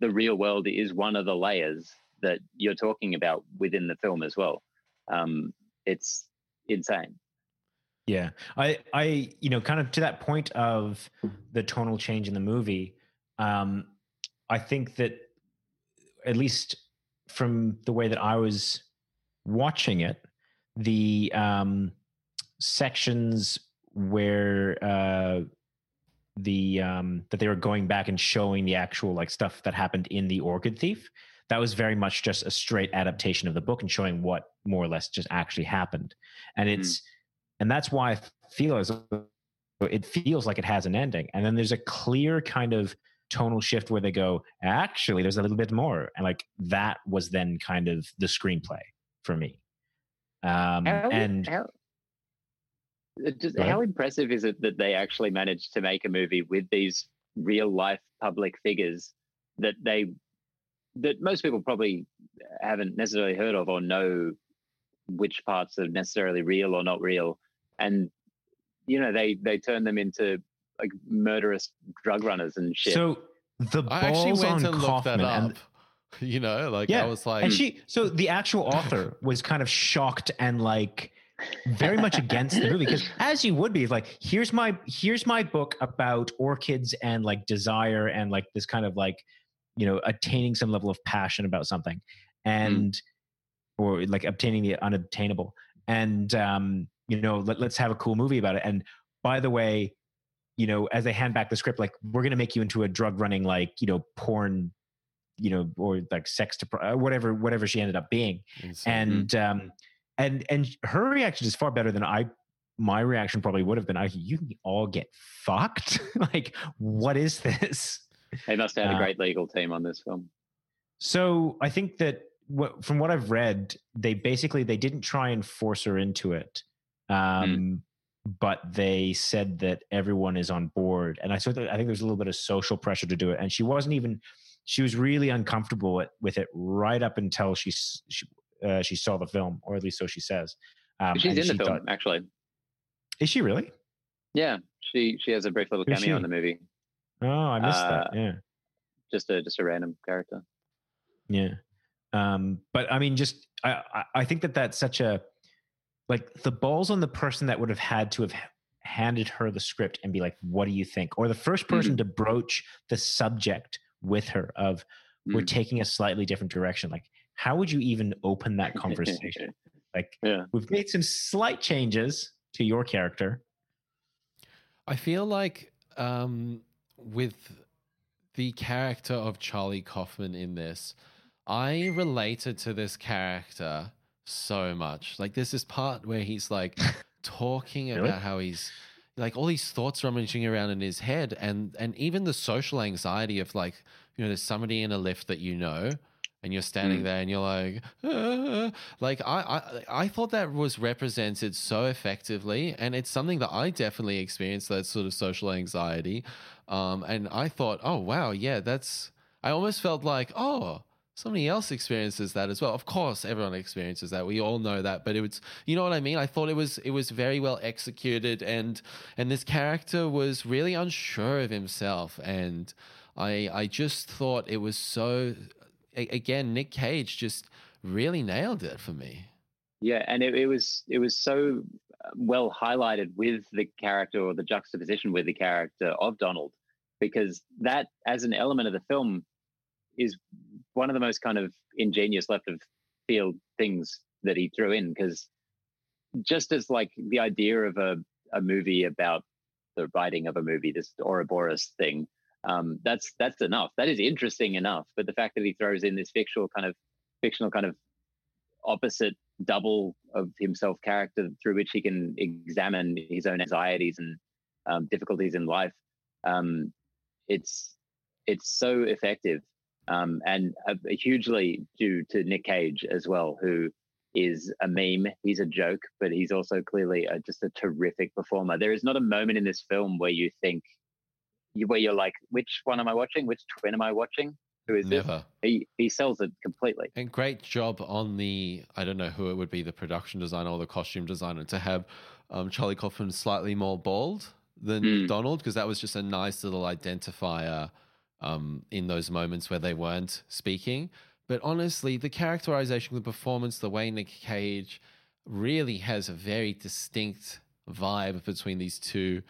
the real world is one of the layers that you're talking about within the film as well. Um, it's insane. Yeah, I, I, you know, kind of to that point of the tonal change in the movie. Um, I think that at least from the way that I was watching it, the um, sections where uh, the um, that they were going back and showing the actual like stuff that happened in the Orchid Thief, that was very much just a straight adaptation of the book and showing what more or less just actually happened, and hmm. it's mm. and that's why I feel as it feels like it has an ending, and then there's a clear kind of tonal shift where they go, actually, there's a little bit more. And like that was then kind of the screenplay for me. Um, how, and how, just, how impressive is it that they actually managed to make a movie with these real life public figures that they that most people probably haven't necessarily heard of or know which parts are necessarily real or not real and you know they they turn them into like murderous drug runners and shit. So the I actually balls went on and looked Kaufman that up. and you know, like Yeah, I was like, and she so the actual author was kind of shocked and like very much against the movie because as you would be like here's my here's my book about orchids and like desire and like this kind of like you know attaining some level of passion about something and or like obtaining the unobtainable and um you know let, let's have a cool movie about it. And by the way you know as they hand back the script like we're going to make you into a drug running like you know porn you know or like sex to pro- uh, whatever whatever she ended up being. Insane. and um and and her reaction is far better than i my reaction probably would have been I, you can all get fucked? Like what is this? They must have had uh, a great legal team on this film. so i think that what from what i've read they basically they didn't try and force her into it. Um but they said that everyone is on board and i saw that i think there's a little bit of social pressure to do it and she wasn't even she was really uncomfortable with, with it right up until she she, uh, she saw the film or at least so she says um, she's in the film thought- actually is she really yeah she she has a brief little Who's cameo she? in the movie oh i missed Uh, that yeah just a just a random character Yeah. Um, but I mean, just I, I- I think that that's such a like the balls on the person that would have had to have handed her the script and be like, "What do you think?" Or the first person to broach the subject with her of we're Mm. taking a slightly different direction. Like, how would you even open that conversation? like, Yeah. we've made some slight changes to your character. I feel like um, with the character of Charlie Kaufman in this, I related to this character so much. Like, there's this part where he's like talking Really? about how he's like all these thoughts rummaging around in his head, and and even the social anxiety of like, you know, there's somebody in a lift that you know. And you're standing Mm. there, and you're like, "Ah." like I, I, I thought that was represented so effectively, and it's something that I definitely experienced that sort of social anxiety. Um, and I thought, oh wow, yeah, that's. I almost felt like, oh, somebody else experiences that as well. Of course, everyone experiences that. We all know that, but it was, you know what I mean. I thought it was, it was very well executed, and and this character was really unsure of himself, and I, I just thought it was so. a- Again, Nick Cage just really nailed it for me. Yeah, and it, it was it was so uh, well highlighted with the character or the juxtaposition with the character of Donald, because that as an element of the film is one of the most kind of ingenious left of field things that he threw in. Because just as like the idea of a a movie about the writing of a movie, this Ouroboros thing, um, that's that's enough. That is interesting enough. But the fact that he throws in this fictional kind of fictional kind of opposite double of himself character through which he can examine his own anxieties and um, difficulties in life um, it's it's so effective um, and uh, hugely due to nick cage as well who is a meme. He's a joke but he's also clearly a, just a terrific performer. There is not a moment in this film where you think you, where you're like which one am i watching? Which twin am i watching? Who is this Never. he, he sells it completely. And great job on the, I don't know who it would be, the production designer or the costume designer, to have um, Charlie Kaufman slightly more bald than Mm. Donald, because that was just a nice little identifier um, in those moments where they weren't speaking. But honestly, the characterization, the performance, the way Nick Cage really has a very distinct vibe between these two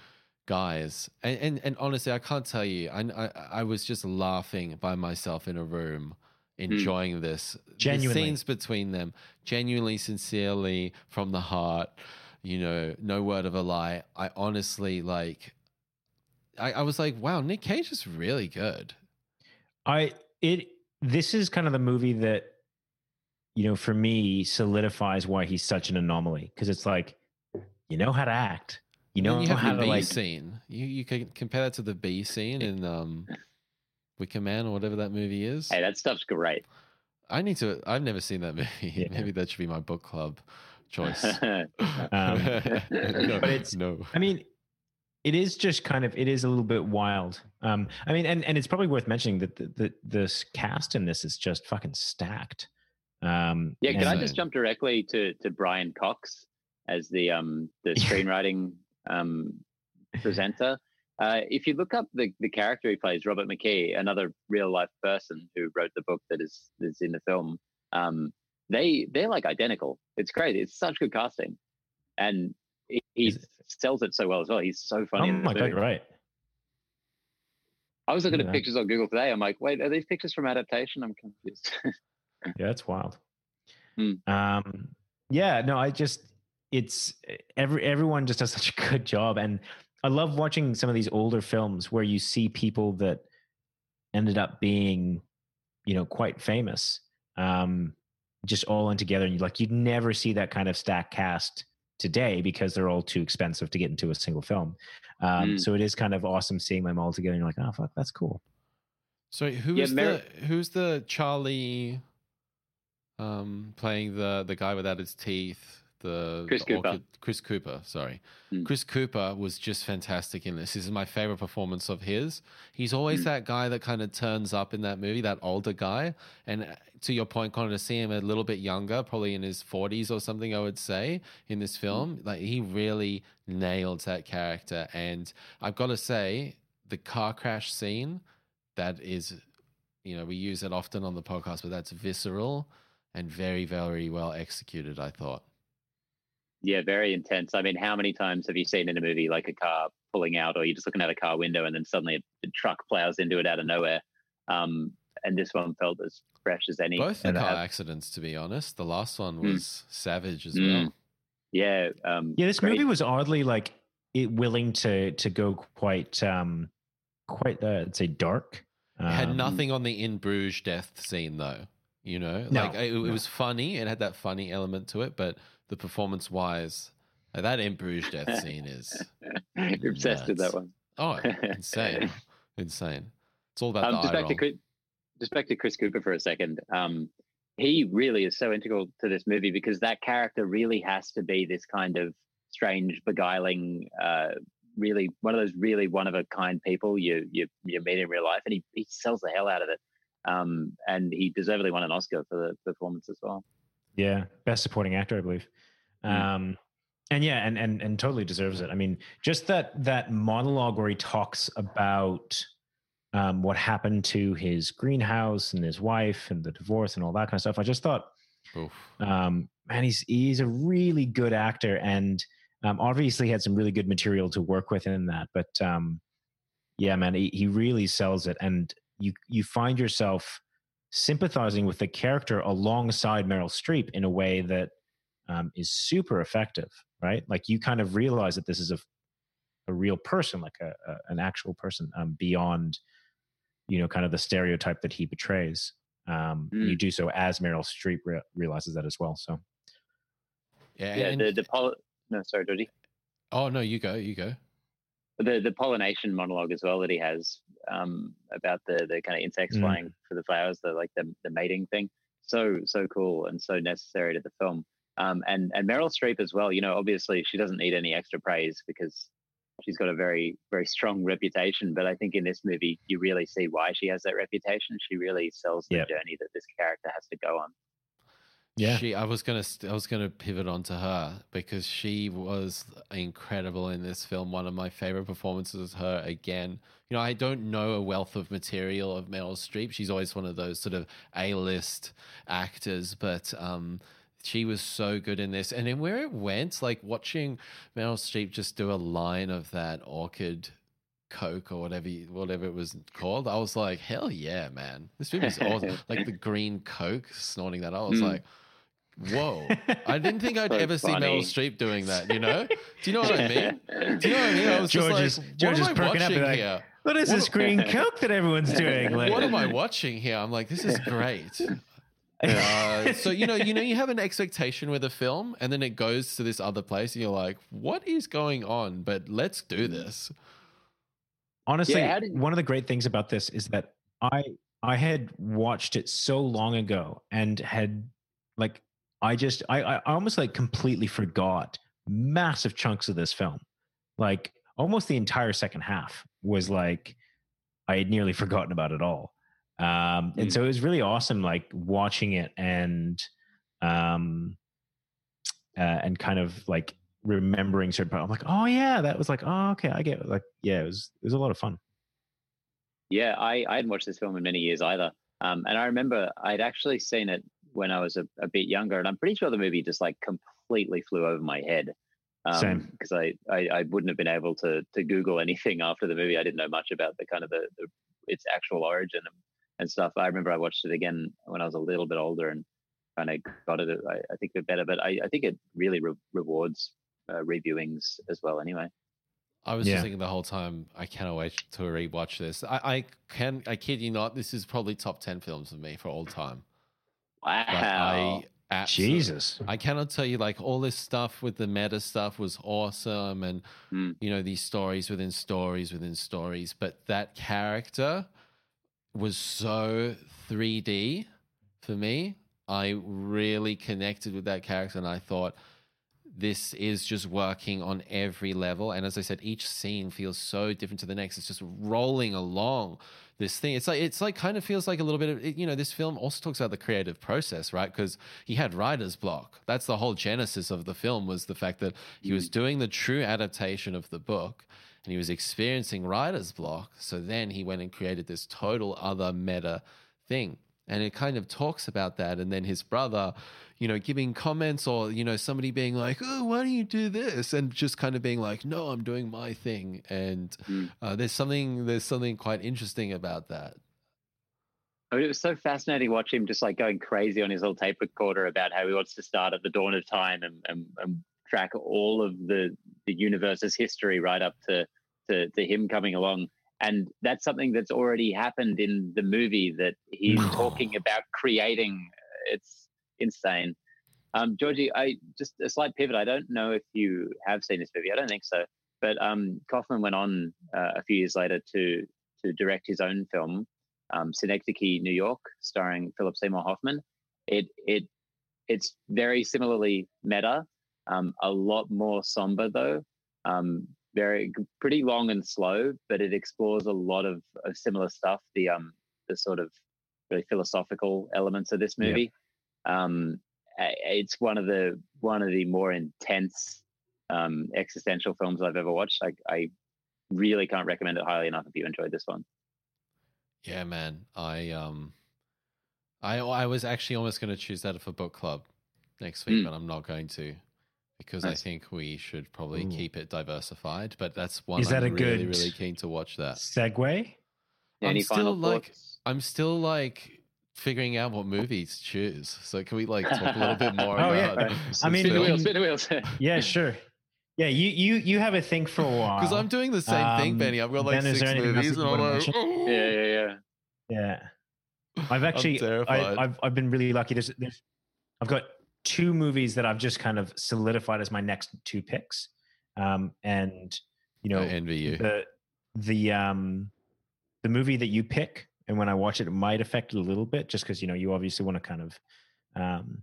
guys. And and, and honestly, I can't tell you. I, I I was just laughing by myself in a room, enjoying this. Genuinely. the scenes between them, genuinely, sincerely, from the heart. You know, no word of a lie. I honestly like. I, I was like, wow, Nick Cage is really good. I it this is kind of the movie that you know for me solidifies why he's such an anomaly because it's like you know how to act you know you have how the to B like scene. You you can compare that to the bee scene in um, Wicker Man or whatever that movie is. hey that stuff's great I need to. I've never seen that movie. Yeah. Maybe that should be my book club choice. Um, no, but it's- no. I mean, it is just kind of it is a little bit wild. Um, I mean, and and it's probably worth mentioning that the, the this cast in this is just fucking stacked. Um, Yeah, can I just jump directly to to Brian Cox as the um the screenwriting um presenter? Uh, if you look up the the character he plays, Robert McKee, another real life person who wrote the book that is is in the film, um, they they're like identical. It's crazy. It's such good casting, and he, he sells it so well as well. He's so Oh funny. in my god, right. I was looking Look at at pictures on Google today. I'm like, wait, are these pictures from adaptation? I'm confused. Yeah, that's wild. Hmm. Um, yeah, no, I just it's every everyone just does such a good job, and I love watching some of these older films where you see people that ended up being, you know, quite famous, um, just all in together, and you like you'd never see that kind of stack cast today because they're all too expensive to get into a single film. Um, Mm. So it is kind of awesome seeing them all together, and you're like, oh fuck, that's cool. So who Yeah, Mer- the who's the Charlie um playing the the guy without his teeth? The Chris the Cooper. orchid- Chris Cooper, sorry. Mm. Chris Cooper was just fantastic in this. This is my favorite performance of his. He's always Mm. that guy that kind of turns up in that movie, that older guy. And uh, to your point, Connor, to see him a little bit younger, probably in his 40s or something, I would say, in this film, like he really nailed that character. And I've got to say, the car crash scene, that is, you know, we use it often on the podcast, but that's visceral and very, very well executed, I thought. Yeah, very intense. I mean, how many times have you seen in a movie like a car pulling out, or you're just looking out a car window and then suddenly a, truck plows into it out of nowhere? Um, and this one felt as fresh as any. Both the car have- accidents, to be honest. The last one Mm. was savage as Mm. well. yeah, um, Yeah, this great. movie was oddly like it willing to to go quite um quite uh, I'd say dark. It had Um, nothing on the in Bruges death scene though. You know, No, like it, it no. was funny. It had that funny element to it, but the performance wise, that in Bruges death scene is You're obsessed with that one. oh insane, insane. It's all about Um, the just back to Chris, just back to Chris Cooper for a second. Um, he really is so integral to this movie because that character really has to be this kind of strange, beguiling, uh, really one of those really one of a kind people you you you meet in real life, and he he sells the hell out of it. Um, and he deservedly won an Oscar for the performance as well. Yeah, best supporting actor, I believe. Mm. Um, and yeah, and and and totally deserves it. I mean, just that that monologue where he talks about um, what happened to his greenhouse and his wife and the divorce and all that kind of stuff. I just thought, um, man, he's he's a really good actor, and um, obviously had some really good material to work with in that. But um, yeah, man, he, he really sells it, and you you find yourself sympathizing with the character alongside Meryl Streep in a way that um, is super effective, right? Like you kind of realize that this is a a real person, like a, a an actual person, um, beyond you know kind of the stereotype that he betrays. Um, and You do so as Meryl Streep re- realizes that as well. So Yeah, Yeah, and- the the pol- no, sorry, Georgie. oh no, you go, you go. The the pollination monologue as well that he has um, about the the kind of insects Mm. flying for the flowers, the like the the mating thing. So so cool and so necessary to the film. Um, and and Meryl Streep as well. You know, obviously she doesn't need any extra praise because she's got a very very strong reputation. But I think in this movie you really see why she has that reputation. She really sells the Yep. journey that this character has to go on. Yeah. She, I was gonna, st- I was gonna pivot onto her because she was incredible in this film. One of my favorite performances is her again. You know, I don't know a wealth of material of Meryl Streep. She's always one of those sort of A-list actors, but um, she was so good in this. And then where it went, like watching Meryl Streep just do a line of that orchid coke or whatever whatever it was called i was like hell yeah man this movie's awesome like the green coke snorting that i was Mm. like whoa. I didn't think i'd So ever see funny. meryl streep doing that you know? Do you know what i mean? Do you know what i mean? I was George just is- like George what is am i perking up watching like, here? What is What- this green coke that everyone's doing? Like, what am i watching here? I'm like this is great. Uh, so you know you know you have an expectation with a film and then it goes to this other place and you're like what is going on? But let's do this. Honestly, Yeah, how did- one of the great things about this is that I I had watched it so long ago and had like I just I I almost like completely forgot massive chunks of this film. Like almost the entire second half was like I had nearly forgotten about it all. Um, and Mm. so it was really awesome, like watching it and um, uh, and kind of like remembering certain part. I'm like, oh yeah, that was like, oh okay, I get it. like yeah, it was it was a lot of fun. Yeah, I, I hadn't watched this film in many years either. Um, and I remember I'd actually seen it when I was a, a bit younger, and I'm pretty sure the movie just like completely flew over my head. Same. Because I, I, I wouldn't have been able to to Google anything after the movie. I didn't know much about the kind of the, the its actual origin and, and stuff. I remember I watched it again when I was a little bit older and kind of got it. I, I think a bit better, but I, I think it really re- rewards uh, reviewings as well. Anyway. I was Yeah. just thinking the whole time. I cannot wait to rewatch this. I, I can. I kid you not. This is probably top ten films of me for all time. Wow. Like, I Jesus. I cannot tell you like all this stuff with the meta stuff was awesome, and Mm. you know these stories within stories within stories. But that character was so 3D for me. I really connected with that character, and I thought this is just working on every level. And as I said, each scene feels so different to the next. It's just rolling along this thing. It's like it's like kind of feels like a little bit of you know. This film also talks about the creative process, right? Because he had writer's block. That's the whole genesis of the film was the fact that he was mm. doing the true adaptation of the book. And he was experiencing writer's block. So then he went and created this total other meta thing and it kind of talks about that and then his brother you know giving comments or you know somebody being like oh why don't you do this and just kind of being like no i'm doing my thing and Mm. uh, there's something there's something quite interesting about that I mean, it was so fascinating watching him just like going crazy on his little tape recorder about how he wants to start at the dawn of time and, and, and track all of the the universe's history right up to, to to him coming along. And that's something that's already happened in the movie that he's No. talking about creating. It's insane. Um, Georgie, I just a slight pivot. I don't know if you have seen this movie. I don't think so. But um, Kaufman went on uh, a few years later to to direct his own film, um, Synecdoche, New York, starring Philip Seymour Hoffman. It it it's very similarly meta, um, a lot more somber though. Um, very pretty long and slow, but it explores a lot of, of similar stuff. The um the sort of really philosophical elements of this Yeah. movie. Um, it's one of the one of the more intense um, existential films I've ever watched. Like I really can't recommend it highly enough if you enjoyed this one. yeah man i um i i was actually almost going to choose that for book club next week Mm. but i'm not going to because i think we should probably Ooh. keep it diversified but that's one Is that i'm a really good- really keen to watch that Segue. I'm Any still, final like- thoughts? I'm still like figuring out what movies to choose. So can we like talk a little bit more Oh, about? yeah. I mean, spin the wheels, spin the wheels. Yeah, sure. Yeah, you you you have a thing for a while. Because I'm doing the same thing, Um, Benny. I've got like Ben, is six there anything movies, and I'm like, "Oh." yeah, yeah, yeah. Yeah, I've actually, terrified. I, I've I've been really lucky. There's, there's, I've got two movies that I've just kind of solidified as my next two picks, um, and you know, I envy you. the the um the movie that you pick, and when I watch it, it might affect it a little bit, just because you know you obviously want to kind of um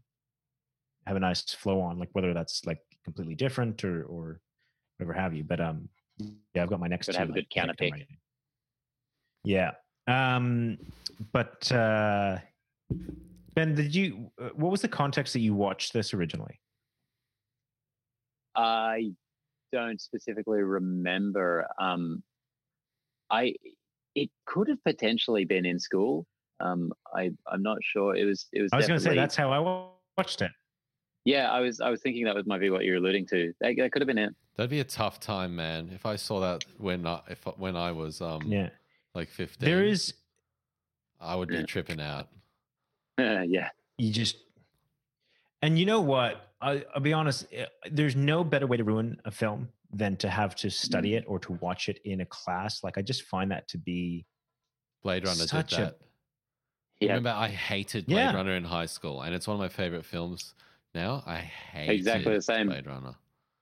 have a nice flow on, like whether that's like completely different or or whatever have you. But um, yeah, I've got my next. Gotta two, have a good counter picked pick. already. Yeah. Um, but uh, Ben, did you? uh, What was the context that you watched this originally? I don't specifically remember. Um, I it could have potentially been in school. Um, I I'm not sure. It was it was. I was going to say that's how I watched it. Yeah, I was I was thinking that was might be what you're alluding to. That, that could have been it. That'd be a tough time, man. If I saw that when I, if when I was um Yeah, like 15, there is. I would be Yeah. tripping out. Yeah, You just, and you know what? I, I'll be honest. eh, There's no better way to ruin a film than to have to study Mm. it or to watch it in a class. Like I just find that to be. Blade Runner Such did a- that. yeah. Remember, I hated Blade Yeah. Runner in high school, and it's one of my favorite films. Now I hate Exactly the same. Blade Runner.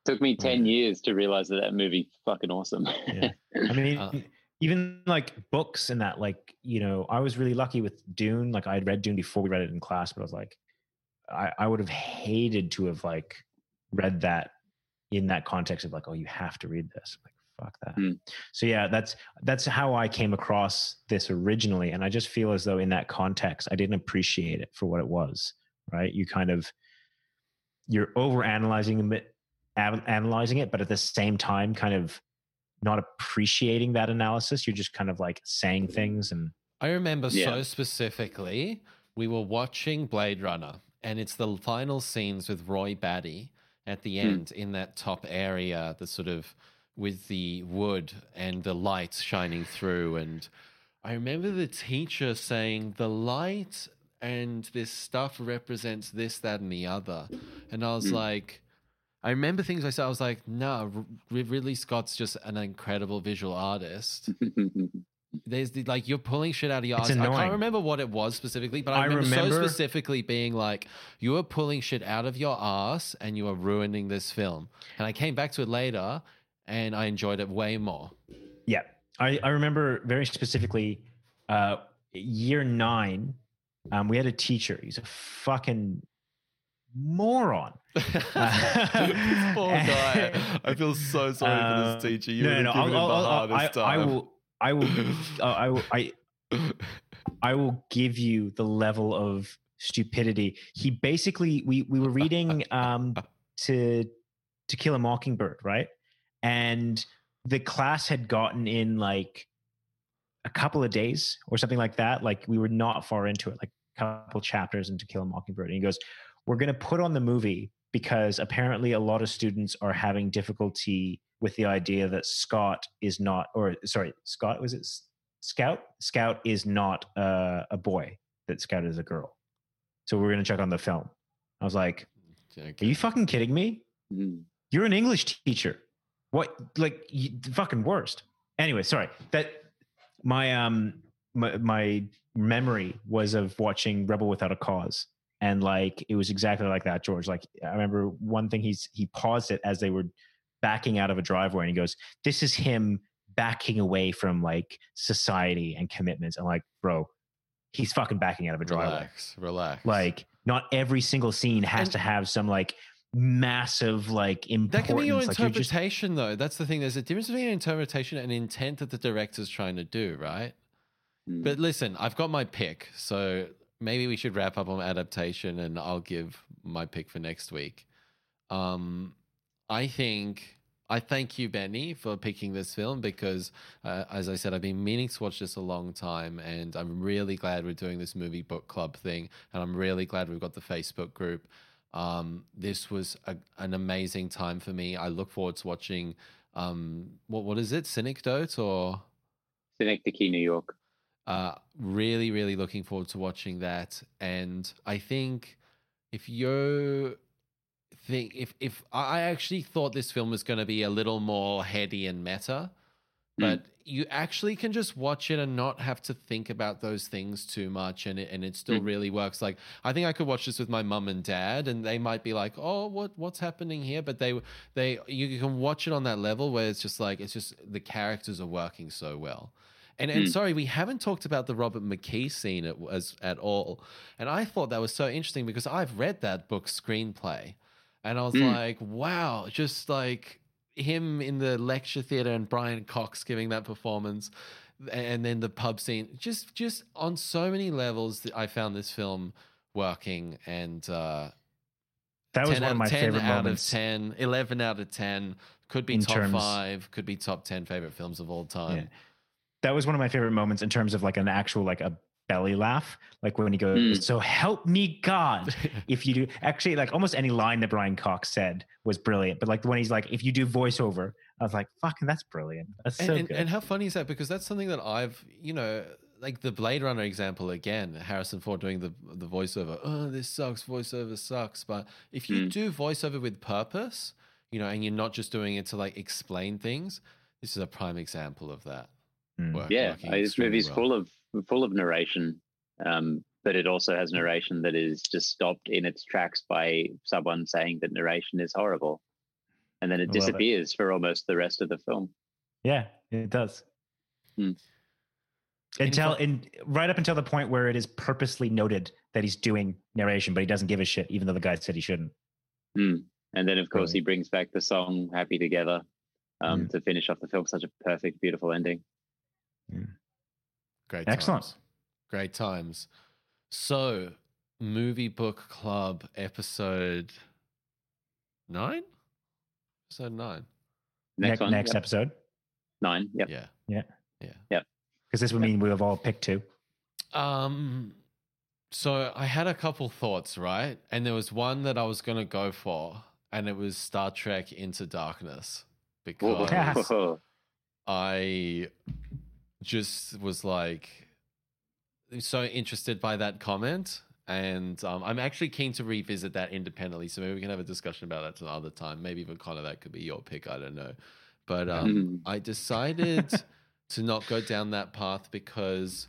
Took me ten years to realize that that movie fucking awesome. Yeah. I mean, Uh, even like books and that, like, you know, I was really lucky with Dune. Like, I had read Dune before we read it in class, but I was like, I, I would have hated to have like read that in that context of like, oh, you have to read this. Like, fuck that. Mm. So yeah, that's that's how I came across this originally, and I just feel as though in that context, I didn't appreciate it for what it was. Right? You kind of you're over analyzing it, analyzing it, but at the same time, kind of not appreciating that analysis. You're just kind of like saying things and. I remember Yeah. so specifically, we were watching Blade Runner, and it's the final scenes with Roy Batty at the Hmm. end in that top area, the sort of with the wood and the lights shining through. And I remember the teacher saying, The light and this stuff represents this, that, and the other. And I was Hmm. like, I remember things I said. I was like, no, R- Ridley Scott's just an incredible visual artist. There's the, like you're pulling shit out of your It's ass. I can't remember what it was specifically, but I, I remember, so specifically being like, you are pulling shit out of your ass and you are ruining this film. And I came back to it later and I enjoyed it way more. Yeah, I, I remember very specifically, uh, year nine, um, we had a teacher. He's a fucking moron. poor guy. I feel so sorry for Uh, this teacher. You no, no, have no. given I'll, I'll, I'll, I, I will, I will, uh, I will, I, I will give you the level of stupidity. He basically, we we were reading um, to To Kill a Mockingbird, right? And the class had gotten in like a couple of days or something like that. Like we were not far into it, like a couple chapters into Kill a Mockingbird. And he goes, "We're going to put on the movie because apparently a lot of students are having difficulty with the idea that Scott is not, or sorry, Scott was it Scout? Scout is not uh, a boy. That Scout is a girl. So we're going to check on the film." I was like, Okay. "Are you fucking kidding me? Mm. You're an English teacher. What like you, the fucking worst. Anyway, sorry. That my um my, my memory was of watching Rebel Without a Cause. And like it was exactly like that, George. Like I remember one thing he's he paused it as they were backing out of a driveway and he goes, This is him backing away from like society and commitments. I'm like, bro, he's fucking backing out of a driveway. Relax, relax. Like not every single scene has And- to have some like massive like importance. That can be your like, just- interpretation, though. That's the thing. There's a difference between interpretation and intent that the director's trying to do, right? Mm. But listen, I've got my pick, so maybe we should wrap up on adaptation, and I'll give my pick for next week. Um, I think I thank you, Benny, for picking this film because, uh, as I said, I've been meaning to watch this a long time, and I'm really glad we're doing this movie book club thing, and I'm really glad we've got the Facebook group. Um, this was a, an amazing time for me. I look forward to watching. Um, what what is it? Synecdote or? Synecdoche, New York. Uh, really, really looking forward to watching that. And I think if you think if if I actually thought this film was going to be a little more heady and meta, but you actually can just watch it and not have to think about those things too much, and it and it still Mm. really works. Like I think I could watch this with my mum and dad, and they might be like, "Oh, what what's happening here?" But they they you can watch it on that level where it's just like it's just the characters are working so well. And, and Mm. sorry, we haven't talked about the Robert McKee scene at, as, at all. And I thought that was so interesting because I've read that book screenplay. And I was Mm. like, wow, just like him in the lecture theater and Brian Cox giving that performance and then the pub scene just just on so many levels that I found this film working and uh that was one of my 10 favorite out moments. of 10 11 out of 10 could be In top terms- 5 could be top 10 favorite films of all time Yeah. That was one of my favorite moments in terms of like an actual like a belly laugh, like when he goes, Mm. "So help me God." If you do actually like almost any line that Brian Cox said was brilliant, but like when he's like, "If you do voiceover," I was like, "Fucking, that's brilliant. That's and, so and, good." and how funny is that? Because that's something that I've, you know, like the Blade Runner example again, Harrison Ford doing the the voiceover. Oh, this sucks. Voiceover sucks. But if you Mm. do voiceover with purpose, you know, and you're not just doing it to like explain things, this is a prime example of that. Mm. Work, yeah, this extremely movie's well. full of full of narration, um, but it also has narration that is just stopped in its tracks by someone saying that narration is horrible, and then it I love it. disappears for almost the rest of the film. yeah, it does. until Info- in right up until the point where it is purposely noted that he's doing narration, but he doesn't give a shit, even though the guy said he shouldn't. Hmm. And then, of course, Right. he brings back the song "Happy Together" um, Mm. to finish off the film. Such a perfect, beautiful ending. Great Excellent. times. Great times. So, movie book club episode nine? Episode nine. Next Ne- next yep. episode, nine. Yep. Yeah. Yeah. Yeah. Yeah. Because this would mean we have all picked two. Um so I had a couple thoughts, right? And there was one that I was gonna go for, and it was Star Trek Into Darkness. Because Yes. I just was like so interested by that comment. And um, I'm actually keen to revisit that independently. So maybe we can have a discussion about that some other time. Maybe even Connor, that could be your pick. I don't know. But um, Mhm. I decided to not go down that path because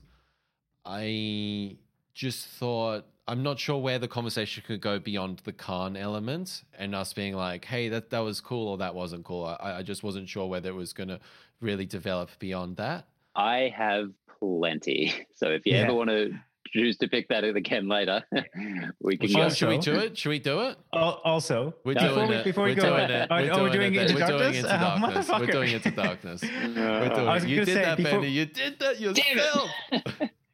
I just thought I'm not sure where the conversation could go beyond the Khan element and us being like, hey, that, that was cool or that wasn't cool. I, I just wasn't sure whether it was going to really develop beyond that. I have plenty. So if you Yeah. ever want to choose to pick that again later, we can Well, go. should we do it? Should we do it? Al- Also, We're Before doing we- it. before we we're go- doing it. oh, We're oh, we're doing it. Into We're doing Darkness? Into Oh, Darkness. We're motherfucker. doing Into Darkness. We're doing I was. You did say, that, before- Benny. You did that Damn yourself.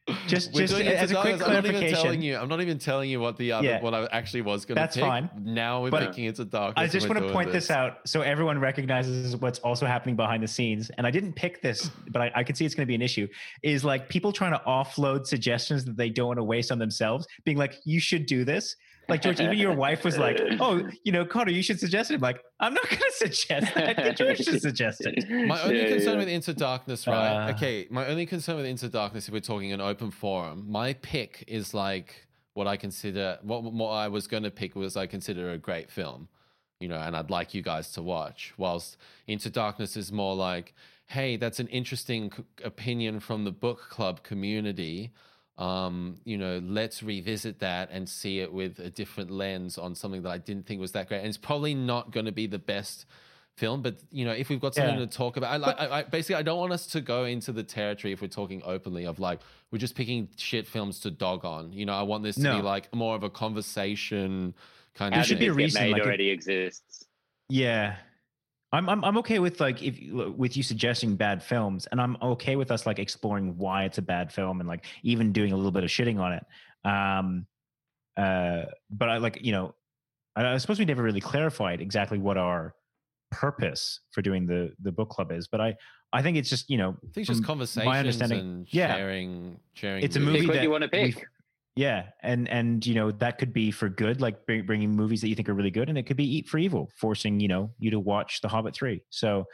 Just- We're just doing as a quick Darkness. I'm not even clarification- telling you. I'm not even telling you what the other Yeah. what I actually was going to That's pick. fine. Now we're But picking Into Darkness. I just want to point this. out so everyone recognizes what's also happening behind the scenes. And I didn't pick this, but I, I can see it's going to be an issue. Is like people trying to offload suggestions that they don't want to waste on themselves, being like, "You should do this." Like George, even your wife was like, "Oh, you know, Connor, you should suggest it." I'm like, "I'm not going to suggest that. George should suggest it." My only Yeah, concern yeah. with Into Darkness, right? Uh. okay, my only concern with Into Darkness, if we're talking an open forum, my pick is like what I consider, what, what I was going to pick was I consider a great film, you know, and I'd like you guys to watch. Whilst Into Darkness is more like, hey, that's an interesting opinion from the book club community. Um, you know, let's revisit that and see it with a different lens on something that I didn't think was that great. And it's probably not going to be the best film, but you know, if we've got something Yeah. to talk about, I, like, I, I basically I don't want us to go into the territory if we're talking openly of like we're just picking shit films to dog on. You know, I want this to No. be like more of a conversation kind How of should did be thing. a reason, get made like, if- already exists. Yeah. I'm, I'm I'm okay with like if with you suggesting bad films, and I'm okay with us like exploring why it's a bad film and like even doing a little bit of shitting on it. Um, uh, but I like you know, I, I suppose we never really clarified exactly what our purpose for doing the the book club is. But I I think it's just you know I think it's just from conversations my understanding, and yeah. sharing sharing. It's a movie Pick what that you want to we've- pick. Yeah, and and you know that could be for good, like bring, bringing movies that you think are really good, and it could be eat for evil, forcing you know you to watch The Hobbit three. So,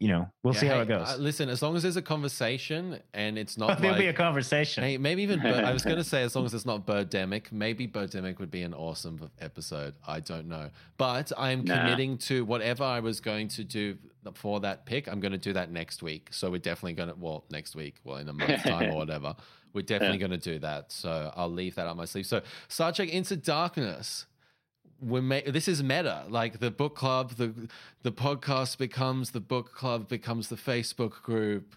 you know, we'll Yeah, see how hey, it goes. uh, listen, as long as there's a conversation and it's not There'll be a conversation. Hey, maybe even I was going to say as long as it's not Birdemic, maybe Birdemic would be an awesome episode. I don't know, but I am Nah. committing to whatever I was going to do for that pick. I'm going to do that next week. So we're definitely going to well next week, well in a month's time or whatever. We're definitely going to do that. So I'll leave that on my sleeve. So Star Trek Into Darkness. We're ma- this is meta. Like the book club, the the podcast becomes the book club, becomes the Facebook group.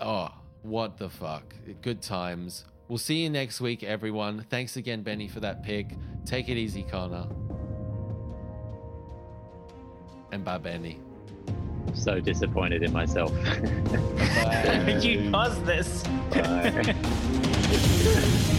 Oh, what the fuck. Good times. We'll see you next week, everyone. Thanks again, Benny, for that pick. Take it easy, Connor. And bye, Benny. So disappointed in myself. Did you caused this. Bye.